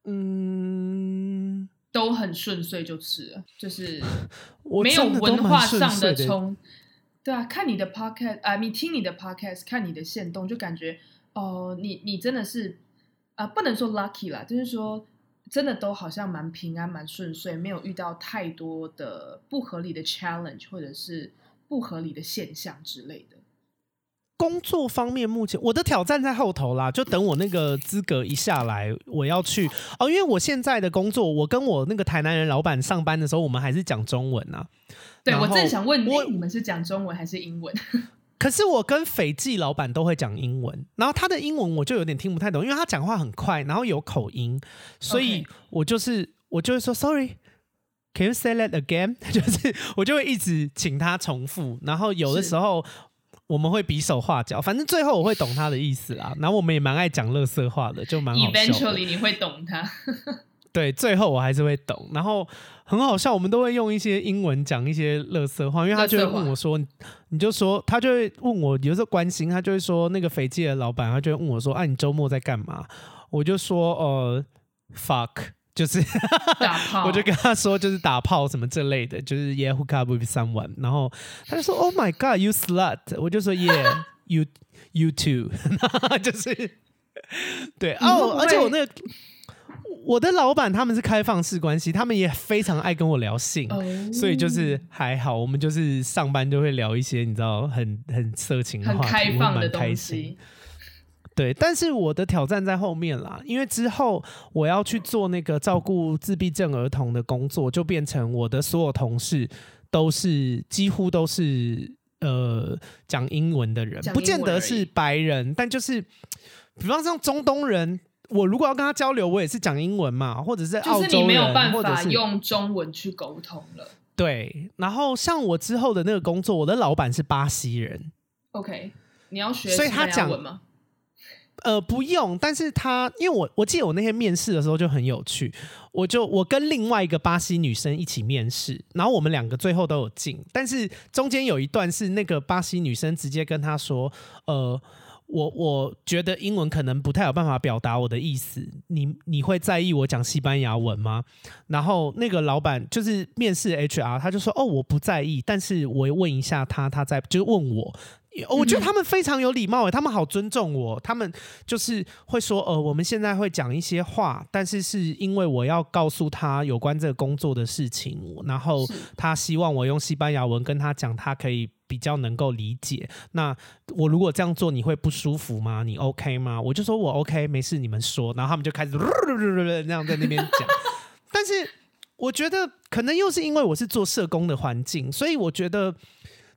嗯，都很顺遂，就是了，就是 没有文化上的冲，对啊，看你的 podcast 啊，你听你的 podcast，看你的线动，就感觉哦、呃，你你真的是啊、呃，不能说 lucky 啦，就是说真的都好像蛮平安、蛮顺遂，没有遇到太多的不合理的 challenge 或者是。不合理的现象之类的。工作方面，目前我的挑战在后头啦，就等我那个资格一下来，我要去哦。因为我现在的工作，我跟我那个台南人老板上班的时候，我们还是讲中文啊。对，我正想问你，你们是讲中文还是英文？可是我跟斐济老板都会讲英文，然后他的英文我就有点听不太懂，因为他讲话很快，然后有口音，所以我就是我就会说 sorry。Can you say that again？就是我就会一直请他重复，然后有的时候我们会比手画脚，反正最后我会懂他的意思啦。然后我们也蛮爱讲乐色话的，就蛮好笑的。Eventually 你会懂他。对，最后我还是会懂。然后很好笑，我们都会用一些英文讲一些乐色话，因为他就会问我说：“你就说，他就会问我，有时候关心他就会说，那个斐济的老板他就会问我说：‘啊，你周末在干嘛？’我就说：‘呃，fuck。’就是打炮，我就跟他说，就是打炮什么这类的，就是 Yeah, hook up with someone。然后他就说，Oh my God, you slut！我就说，Yeah, you you too。就是对哦，而且我那个我的老板他们是开放式关系，他们也非常爱跟我聊性，所以就是还好，我们就是上班就会聊一些你知道很很色情的话题，很开放的东西。对，但是我的挑战在后面啦，因为之后我要去做那个照顾自闭症儿童的工作，就变成我的所有同事都是几乎都是呃讲英文的人，不见得是白人，但就是比方像中东人，我如果要跟他交流，我也是讲英文嘛，或者是澳洲人，就是你没有办法用中文去沟通了。对，然后像我之后的那个工作，我的老板是巴西人。OK，你要学，所以他讲吗？呃，不用，但是他因为我我记得我那天面试的时候就很有趣，我就我跟另外一个巴西女生一起面试，然后我们两个最后都有进，但是中间有一段是那个巴西女生直接跟他说，呃，我我觉得英文可能不太有办法表达我的意思，你你会在意我讲西班牙文吗？然后那个老板就是面试 HR，他就说，哦，我不在意，但是我问一下他，他在就是问我。我觉得他们非常有礼貌，他们好尊重我。他们就是会说，呃，我们现在会讲一些话，但是是因为我要告诉他有关这个工作的事情，然后他希望我用西班牙文跟他讲，他可以比较能够理解。那我如果这样做，你会不舒服吗？你 OK 吗？我就说我 OK，没事，你们说。然后他们就开始 那样在那边讲。但是我觉得可能又是因为我是做社工的环境，所以我觉得。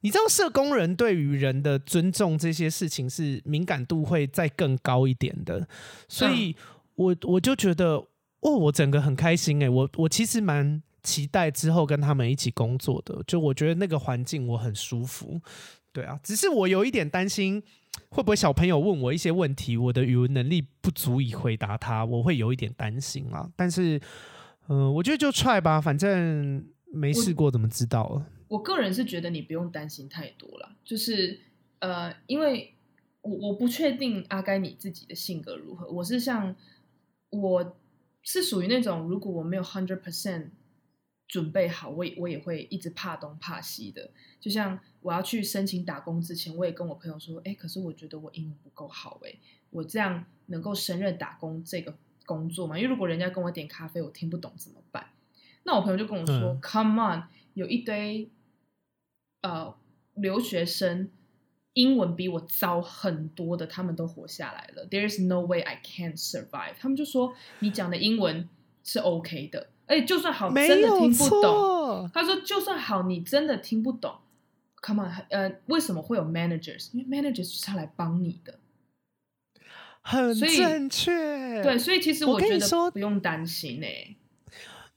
你知道社工人对于人的尊重这些事情是敏感度会再更高一点的，所以我我就觉得哦，我整个很开心哎，我我其实蛮期待之后跟他们一起工作的，就我觉得那个环境我很舒服，对啊，只是我有一点担心会不会小朋友问我一些问题，我的语文能力不足以回答他，我会有一点担心啊，但是嗯、呃，我觉得就 try 吧，反正没试过怎么知道了。我个人是觉得你不用担心太多了，就是呃，因为我我不确定阿该你自己的性格如何。我是像我是属于那种，如果我没有 hundred percent 准备好，我也我也会一直怕东怕西的。就像我要去申请打工之前，我也跟我朋友说，哎，可是我觉得我英文不够好，哎，我这样能够胜任打工这个工作吗？因为如果人家跟我点咖啡，我听不懂怎么办？那我朋友就跟我说，嗯，Come on，有一堆。呃，留学生英文比我糟很多的，他们都活下来了。There is no way I can't survive。他们就说你讲的英文是 OK 的，而且就算好，真的听不懂。他说就算好，你真的听不懂，Come on，呃，为什么会有 managers？因为 managers 是他来帮你的，很正确。对，所以其实我觉得不用担心呢、欸，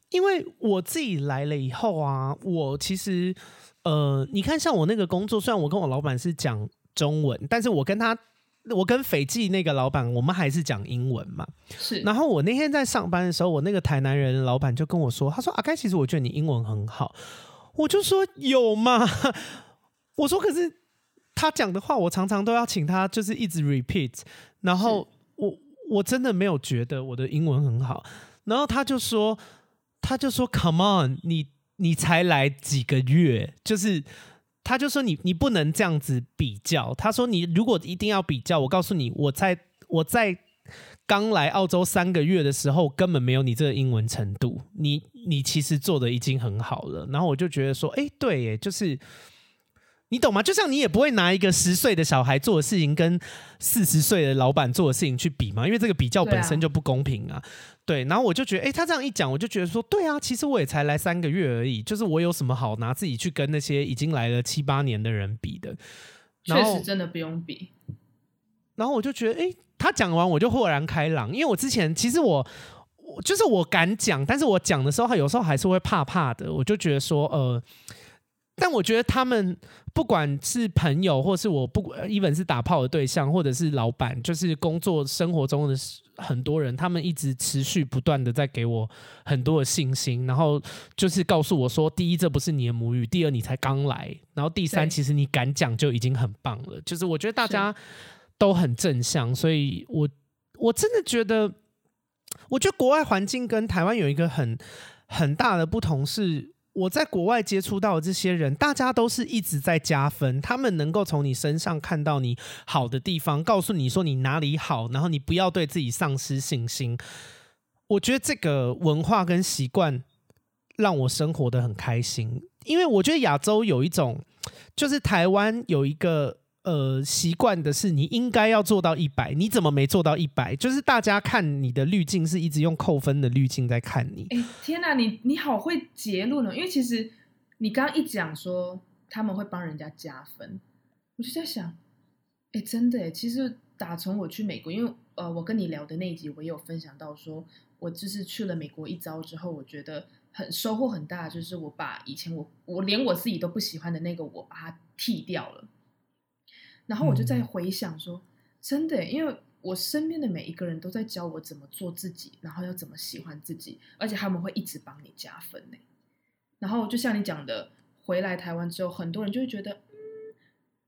因为我自己来了以后啊，我其实。呃，你看，像我那个工作，虽然我跟我老板是讲中文，但是我跟他，我跟斐济那个老板，我们还是讲英文嘛。是。然后我那天在上班的时候，我那个台南人老板就跟我说，他说：“阿该，其实我觉得你英文很好。”我就说：“有吗？” 我说：“可是他讲的话，我常常都要请他，就是一直 repeat。然后我我真的没有觉得我的英文很好。然后他就说，他就说，Come on，你。”你才来几个月，就是他就说你你不能这样子比较。他说你如果一定要比较，我告诉你，我在我在刚来澳洲三个月的时候，根本没有你这个英文程度。你你其实做的已经很好了。然后我就觉得说，哎，对耶，就是。你懂吗？就像你也不会拿一个十岁的小孩做的事情跟四十岁的老板做的事情去比嘛，因为这个比较本身就不公平啊。对，然后我就觉得，哎，他这样一讲，我就觉得说，对啊，其实我也才来三个月而已，就是我有什么好拿自己去跟那些已经来了七八年的人比的？确实，真的不用比。然后我就觉得，哎，他讲完我就豁然开朗，因为我之前其实我，我就是我敢讲，但是我讲的时候，他有时候还是会怕怕的。我就觉得说，呃。但我觉得他们不管是朋友，或是我不管，even 是打炮的对象，或者是老板，就是工作生活中的很多人，他们一直持续不断的在给我很多的信心，然后就是告诉我说：第一，这不是你的母语；第二，你才刚来；然后第三，其实你敢讲就已经很棒了。就是我觉得大家都很正向，所以我我真的觉得，我觉得国外环境跟台湾有一个很很大的不同是。我在国外接触到的这些人，大家都是一直在加分。他们能够从你身上看到你好的地方，告诉你说你哪里好，然后你不要对自己丧失信心。我觉得这个文化跟习惯让我生活的很开心，因为我觉得亚洲有一种，就是台湾有一个呃习惯的是你应该要做到一百，你怎么没做到一百？就是大家看你的滤镜是一直用扣分的滤镜在看你。哎，天哪，你你好会结论哦！因为其实你刚刚一讲说他们会帮人家加分，我就在想，哎，真的哎，其实打从我去美国，因为呃，我跟你聊的那一集，我也有分享到说，我就是去了美国一遭之后，我觉得。很收获很大，就是我把以前我我连我自己都不喜欢的那个我把它剃掉了，然后我就在回想说，嗯、真的，因为我身边的每一个人都在教我怎么做自己，然后要怎么喜欢自己，而且他们会一直帮你加分呢。然后就像你讲的，回来台湾之后，很多人就会觉得，嗯，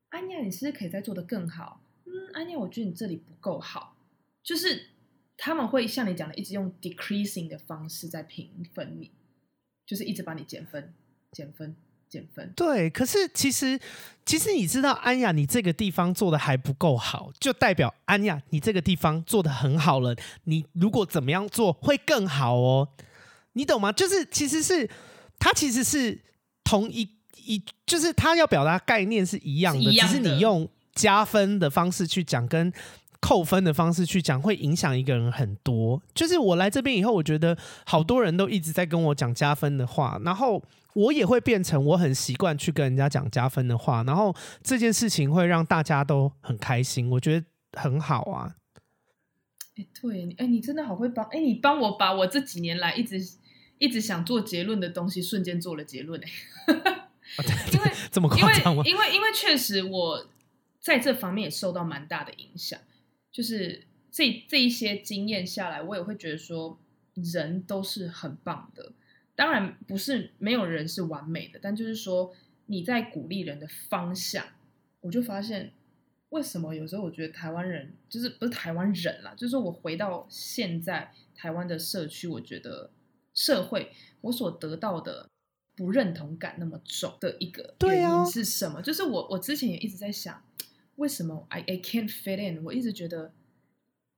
安雅，你是不是可以再做得更好？嗯，安雅，我觉得你这里不够好，就是他们会像你讲的，一直用 decreasing 的方式在评分你。就是一直帮你减分、减分、减分。对，可是其实，其实你知道，安雅，你这个地方做的还不够好，就代表安雅，你这个地方做的很好了。你如果怎么样做会更好哦，你懂吗？就是其实是他其实是同一一，就是他要表达概念是一样的，是一样的，只是你用加分的方式去讲跟。扣分的方式去讲，会影响一个人很多。就是我来这边以后，我觉得好多人都一直在跟我讲加分的话，然后我也会变成我很习惯去跟人家讲加分的话，然后这件事情会让大家都很开心，我觉得很好啊。哎，对，哎，你真的好会帮，哎，你帮我把我这几年来一直一直想做结论的东西，瞬间做了结论，哎，因为 这么夸张吗？因为因为因为确实我在这方面也受到蛮大的影响。就是这这一些经验下来，我也会觉得说，人都是很棒的。当然不是没有人是完美的，但就是说你在鼓励人的方向，我就发现为什么有时候我觉得台湾人就是不是台湾人啦，就是说我回到现在台湾的社区，我觉得社会我所得到的不认同感那么重的一个原因是什么？就是我我之前也一直在想。为什么 I I can't fit in？我一直觉得，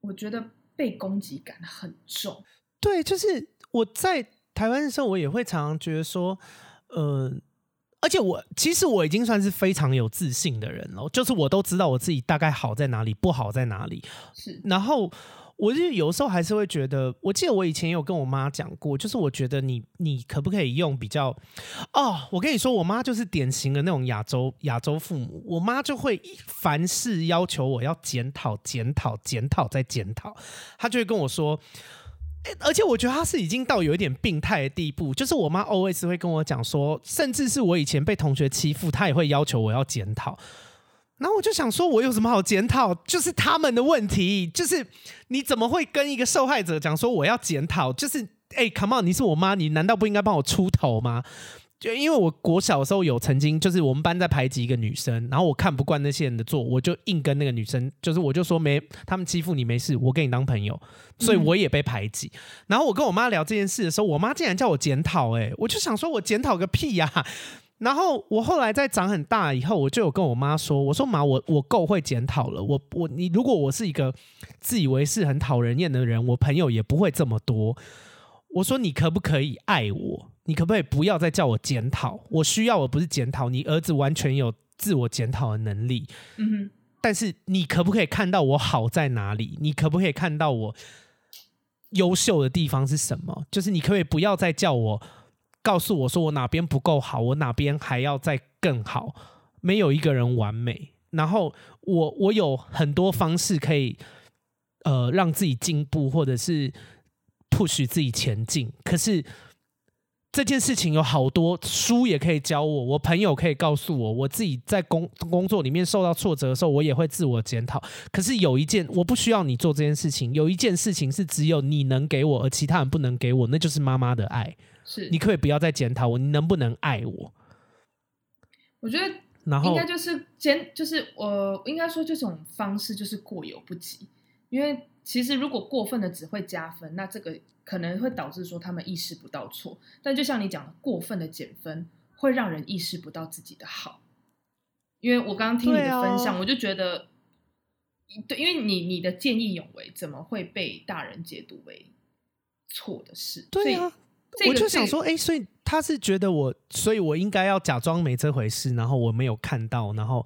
我觉得被攻击感很重。对，就是我在台湾的时候，我也会常常觉得说，嗯，而且我其实我已经算是非常有自信的人了，就是我都知道我自己大概好在哪里，不好在哪里。是，然后。我就有时候还是会觉得，我记得我以前有跟我妈讲过，就是我觉得你你可不可以用比较哦，我跟你说，我妈就是典型的那种亚洲亚洲父母，我妈就会凡事要求我要检讨检讨检讨再检讨，她就会跟我说，而且我觉得他是已经到有一点病态的地步，就是我妈 always 会跟我讲说，甚至是我以前被同学欺负，她也会要求我要检讨。然后我就想说，我有什么好检讨？就是他们的问题。就是你怎么会跟一个受害者讲说我要检讨？就是哎、，come on，你是我妈，你难道不应该帮我出头吗？就因为我国小的时候有曾经，就是我们班在排挤一个女生，然后我看不惯那些人的做，我就硬跟那个女生，就是我就说没，他们欺负你没事，我跟你当朋友，所以我也被排挤。嗯、然后我跟我妈聊这件事的时候，我妈竟然叫我检讨，哎，我就想说我检讨个屁呀、啊！然后我后来在长很大以后，我就有跟我妈说：“我说妈，我我够会检讨了。我我你如果我是一个自以为是很讨人厌的人，我朋友也不会这么多。我说你可不可以爱我？你可不可以不要再叫我检讨？我需要我不是检讨，你儿子完全有自我检讨的能力。嗯哼。但是你可不可以看到我好在哪里？你可不可以看到我优秀的地方是什么？就是你可不可以不要再叫我。”告诉我说我哪边不够好，我哪边还要再更好。没有一个人完美，然后我我有很多方式可以呃让自己进步，或者是 push 自己前进。可是这件事情有好多书也可以教我，我朋友可以告诉我，我自己在工工作里面受到挫折的时候，我也会自我检讨。可是有一件我不需要你做这件事情，有一件事情是只有你能给我，而其他人不能给我，那就是妈妈的爱。是，你可以不要再检讨我，你能不能爱我？我觉得，然后应该就是检，就是我应该说这种方式就是过犹不及，因为其实如果过分的只会加分，那这个可能会导致说他们意识不到错。但就像你讲的，过分的减分会让人意识不到自己的好。因为我刚刚听你的分享，我就觉得，对，因为你你的见义勇为怎么会被大人解读为错的事？对啊。这个、我就想说，哎、欸，所以他是觉得我，所以我应该要假装没这回事，然后我没有看到，然后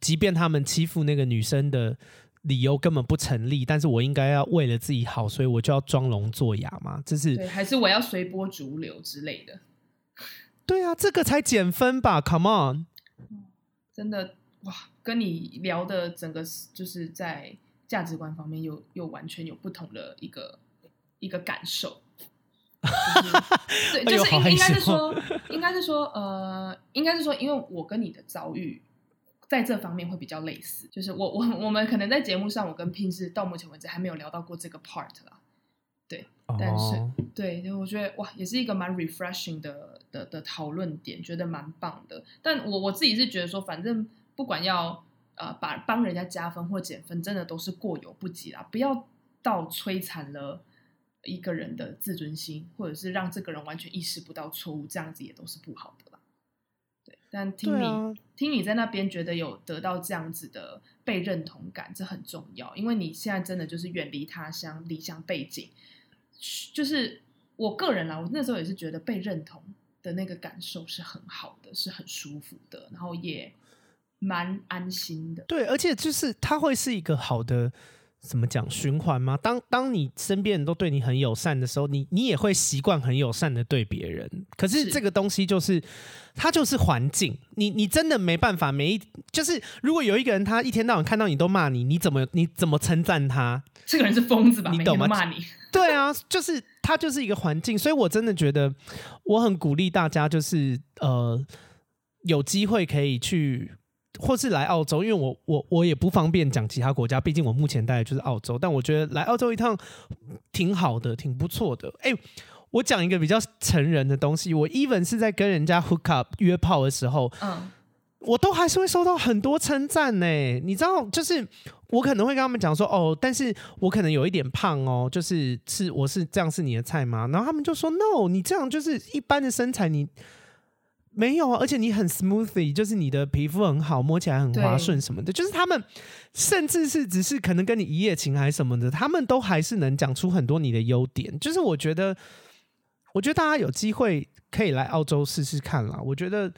即便他们欺负那个女生的理由根本不成立，但是我应该要为了自己好，所以我就要装聋作哑嘛？这是对，还是我要随波逐流之类的？对啊，这个才减分吧？Come on，真的哇，跟你聊的整个就是在价值观方面又又完全有不同的一个一个感受。就是、对，就是应应该是说，应该是说，呃，应该是说，因为我跟你的遭遇在这方面会比较类似，就是我我我们可能在节目上，我跟 Pin 是到目前为止还没有聊到过这个 part 啦，对，但是、oh. 对，我觉得哇，也是一个蛮 refreshing 的的的讨论点，觉得蛮棒的。但我我自己是觉得说，反正不管要呃把帮人家加分或减分，真的都是过犹不及啦，不要到摧残了。一个人的自尊心，或者是让这个人完全意识不到错误，这样子也都是不好的但听你、啊、听你在那边觉得有得到这样子的被认同感，这很重要，因为你现在真的就是远离他乡，离乡背景。就是我个人啦，我那时候也是觉得被认同的那个感受是很好的，是很舒服的，然后也蛮安心的。对，而且就是他会是一个好的。怎么讲循环吗？当当你身边人都对你很友善的时候，你你也会习惯很友善的对别人。可是这个东西就是，是它就是环境。你你真的没办法，每一就是如果有一个人他一天到晚看到你都骂你，你怎么你怎么称赞他？这个人是疯子吧？你懂吗？骂你？对啊，就是他就是一个环境。所以我真的觉得我很鼓励大家，就是呃有机会可以去。或是来澳洲，因为我我我也不方便讲其他国家，毕竟我目前待的就是澳洲。但我觉得来澳洲一趟挺好的，挺不错的。哎、欸，我讲一个比较成人的东西，我 even 是在跟人家 hook up 约炮的时候，嗯，我都还是会收到很多称赞呢。你知道，就是我可能会跟他们讲说，哦，但是我可能有一点胖哦，就是是我是这样是你的菜吗？然后他们就说，no，你这样就是一般的身材，你。没有啊，而且你很 smoothie，就是你的皮肤很好，摸起来很滑顺什么的。就是他们甚至是只是可能跟你一夜情还是什么的，他们都还是能讲出很多你的优点。就是我觉得，我觉得大家有机会可以来澳洲试试看啦，我觉得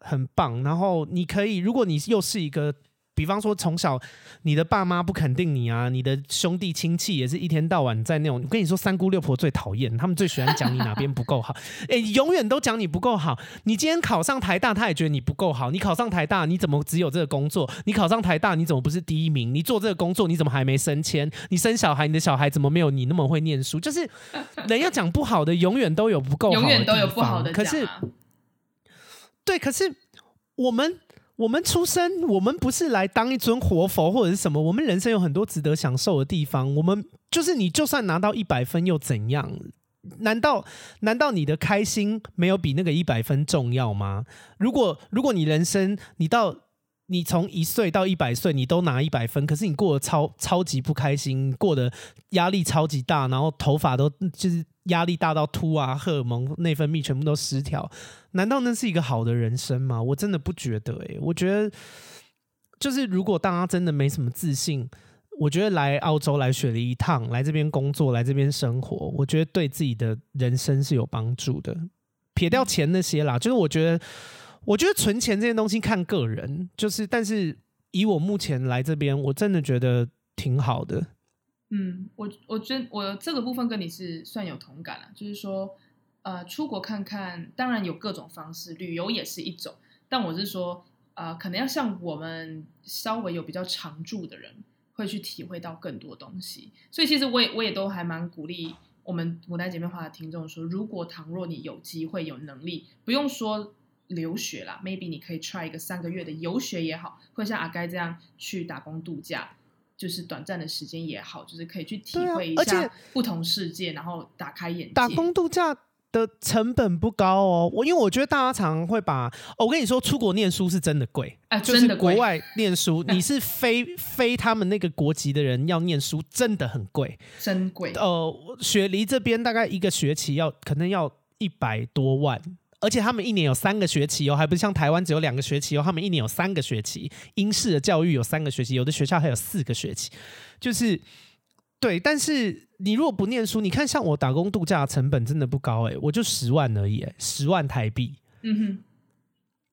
很棒。然后你可以，如果你又是一个。比方说，从小你的爸妈不肯定你啊，你的兄弟亲戚也是一天到晚在那种。我跟你说，三姑六婆最讨厌，他们最喜欢讲你哪边不够好，哎、欸，永远都讲你不够好。你今天考上台大，他也觉得你不够好。你考上台大，你怎么只有这个工作？你考上台大，你怎么不是第一名？你做这个工作，你怎么还没升迁？你生小孩，你的小孩怎么没有你那么会念书？就是人要讲不好的，永远都有不够好的，永远都有不好的。可是，对，可是我们。我们出生，我们不是来当一尊活佛或者是什么。我们人生有很多值得享受的地方。我们就是你，就算拿到一百分又怎样？难道难道你的开心没有比那个一百分重要吗？如果如果你人生你到你从一岁到一百岁你都拿一百分，可是你过得超超级不开心，过得压力超级大，然后头发都就是压力大到突啊，荷尔蒙内分泌全部都失调。难道那是一个好的人生吗？我真的不觉得诶、我觉得就是如果大家真的没什么自信，我觉得来澳洲来雪梨一趟，来这边工作，来这边生活，我觉得对自己的人生是有帮助的。撇掉钱那些啦，就是我觉得，我觉得存钱这些东西看个人，就是但是以我目前来这边，我真的觉得挺好的。嗯，我我觉我这个部分跟你是算有同感了，就是说。呃，出国看看，当然有各种方式，旅游也是一种。但我是说，呃，可能要像我们稍微有比较常住的人，会去体会到更多东西。所以，其实我也我也都还蛮鼓励我们母单姊妹花的听众说，如果倘若你有机会有能力，不用说留学啦，maybe 你可以 try 一个三个月的游学也好，或像阿该这样去打工度假，就是短暂的时间也好，就是可以去体会一下不同世界，然后打开眼界。打工度假。的成本不高哦，我因为我觉得大家常常会把，哦，我跟你说，出国念书是真的贵，啊，就是国外念书，你是非非他们那个国籍的人要念书，真的很贵，真贵。呃，雪梨这边大概一个学期要可能要一百多万，而且他们一年有三个学期哦，还不是像台湾只有两个学期哦，他们一年有三个学期，英式的教育有三个学期，有的学校还有四个学期，就是。对，但是你如果不念书，你看像我打工度假的成本真的不高哎、欸，我就十万而已、十万台币。嗯哼。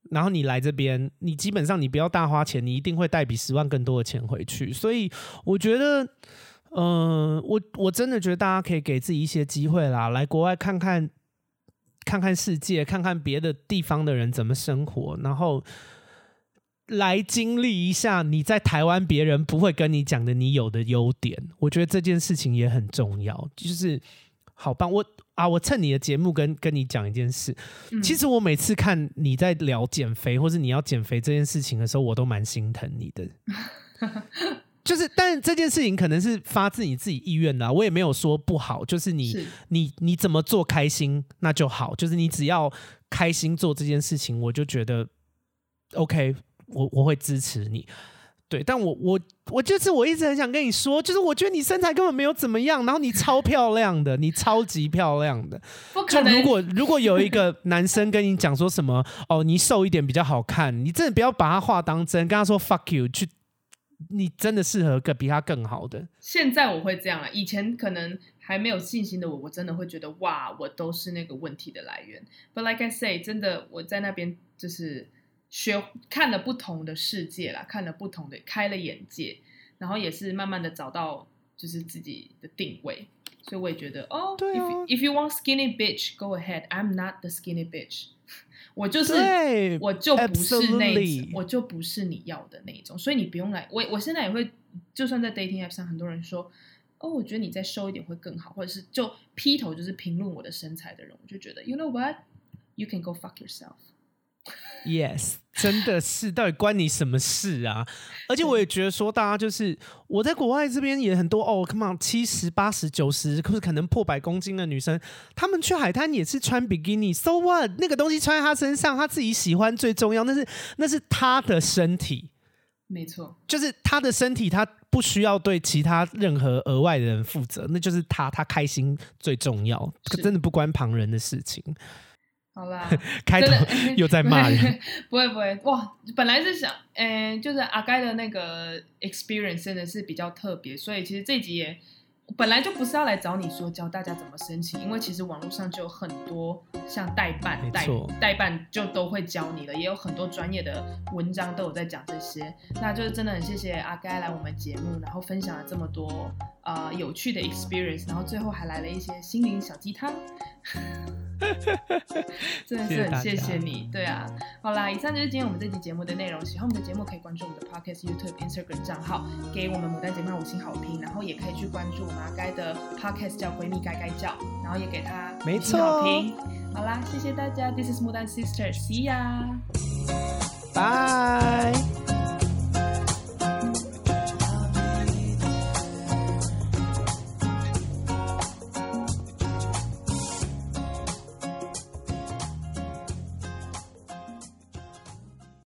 然后你来这边，你基本上你不要大花钱，你一定会带比十万更多的钱回去。所以我觉得，嗯、我我真的觉得大家可以给自己一些机会啦，来国外看看，看看世界，看看别的地方的人怎么生活，然后来经历一下你在台湾别人不会跟你讲的你有的优点。我觉得这件事情也很重要，就是好棒我。啊！我趁你的节目跟跟你讲一件事。嗯。其实我每次看你在聊减肥，或是你要减肥这件事情的时候，我都蛮心疼你的。就是，但这件事情可能是发自你自己意愿的啊，我也没有说不好。就是你是你你怎么做开心那就好，就是你只要开心做这件事情，我就觉得 OK，我我会支持你。对，但我我我就是我一直很想跟你说，就是我觉得你身材根本没有怎么样，然后你超漂亮的，你超级漂亮的。不可能。就如果如果有一个男生跟你讲说什么哦，你瘦一点比较好看，你真的不要把他话当真，跟他说 fuck you，去，你真的适合个比他更好的。现在我会这样了，以前可能还没有信心的我，我真的会觉得哇，我都是那个问题的来源。But like I say，真的我在那边就是。学看了不同的世界啦，看了不同的，开了眼界，然后也是慢慢的找到就是自己的定位，所以我也觉得哦，对啊，if, if you want skinny bitch, go ahead. I'm not the skinny bitch. 我就是，我就不是那种，我就不是你要的那一种，所以你不用来。我我现在也会，就算在 dating app 上，很多人说，哦，我觉得你再瘦一点会更好，或者是就劈头就是评论我的身材的人，我就觉得，you know what? You can go fuck yourself. Yes，真的是，到底关你什么事啊？而且我也觉得说，大家就是我在国外这边也很多哦，come on，七十、八十、九十，可是可能破百公斤的女生，她们去海滩也是穿比基尼，so what？那个东西穿在她身上，她自己喜欢最重要，那是那是她的身体，没错，就是她的身体，她不需要对其他任何额外的人负责，那就是她，她开心最重要，真的不关旁人的事情。好啦，开头又在骂人，不会不会哇！本来是想，嗯、欸，就是阿该的那个 experience 真的是比较特别，所以其实这集也本来就不是要来找你说教大家怎么申请，因为其实网络上就有很多像代办代代办就都会教你了，也有很多专业的文章都有在讲这些。那就是真的很谢谢阿该来我们节目，然后分享了这么多呃有趣的 experience，然后最后还来了一些心灵小鸡汤。真的是很谢谢你，对啊，好啦，以上就是今天我们这期节目的内容。喜欢我们的节目，可以关注我们的 Podcast、YouTube、Instagram 账号，给我们牡丹姐妹五星好评，然后也可以去关注我们阿该的 Podcast 叫闺蜜该该叫，然后也给她五星好评。好啦，谢谢大家，This is 牡丹 Sisters，See ya，拜。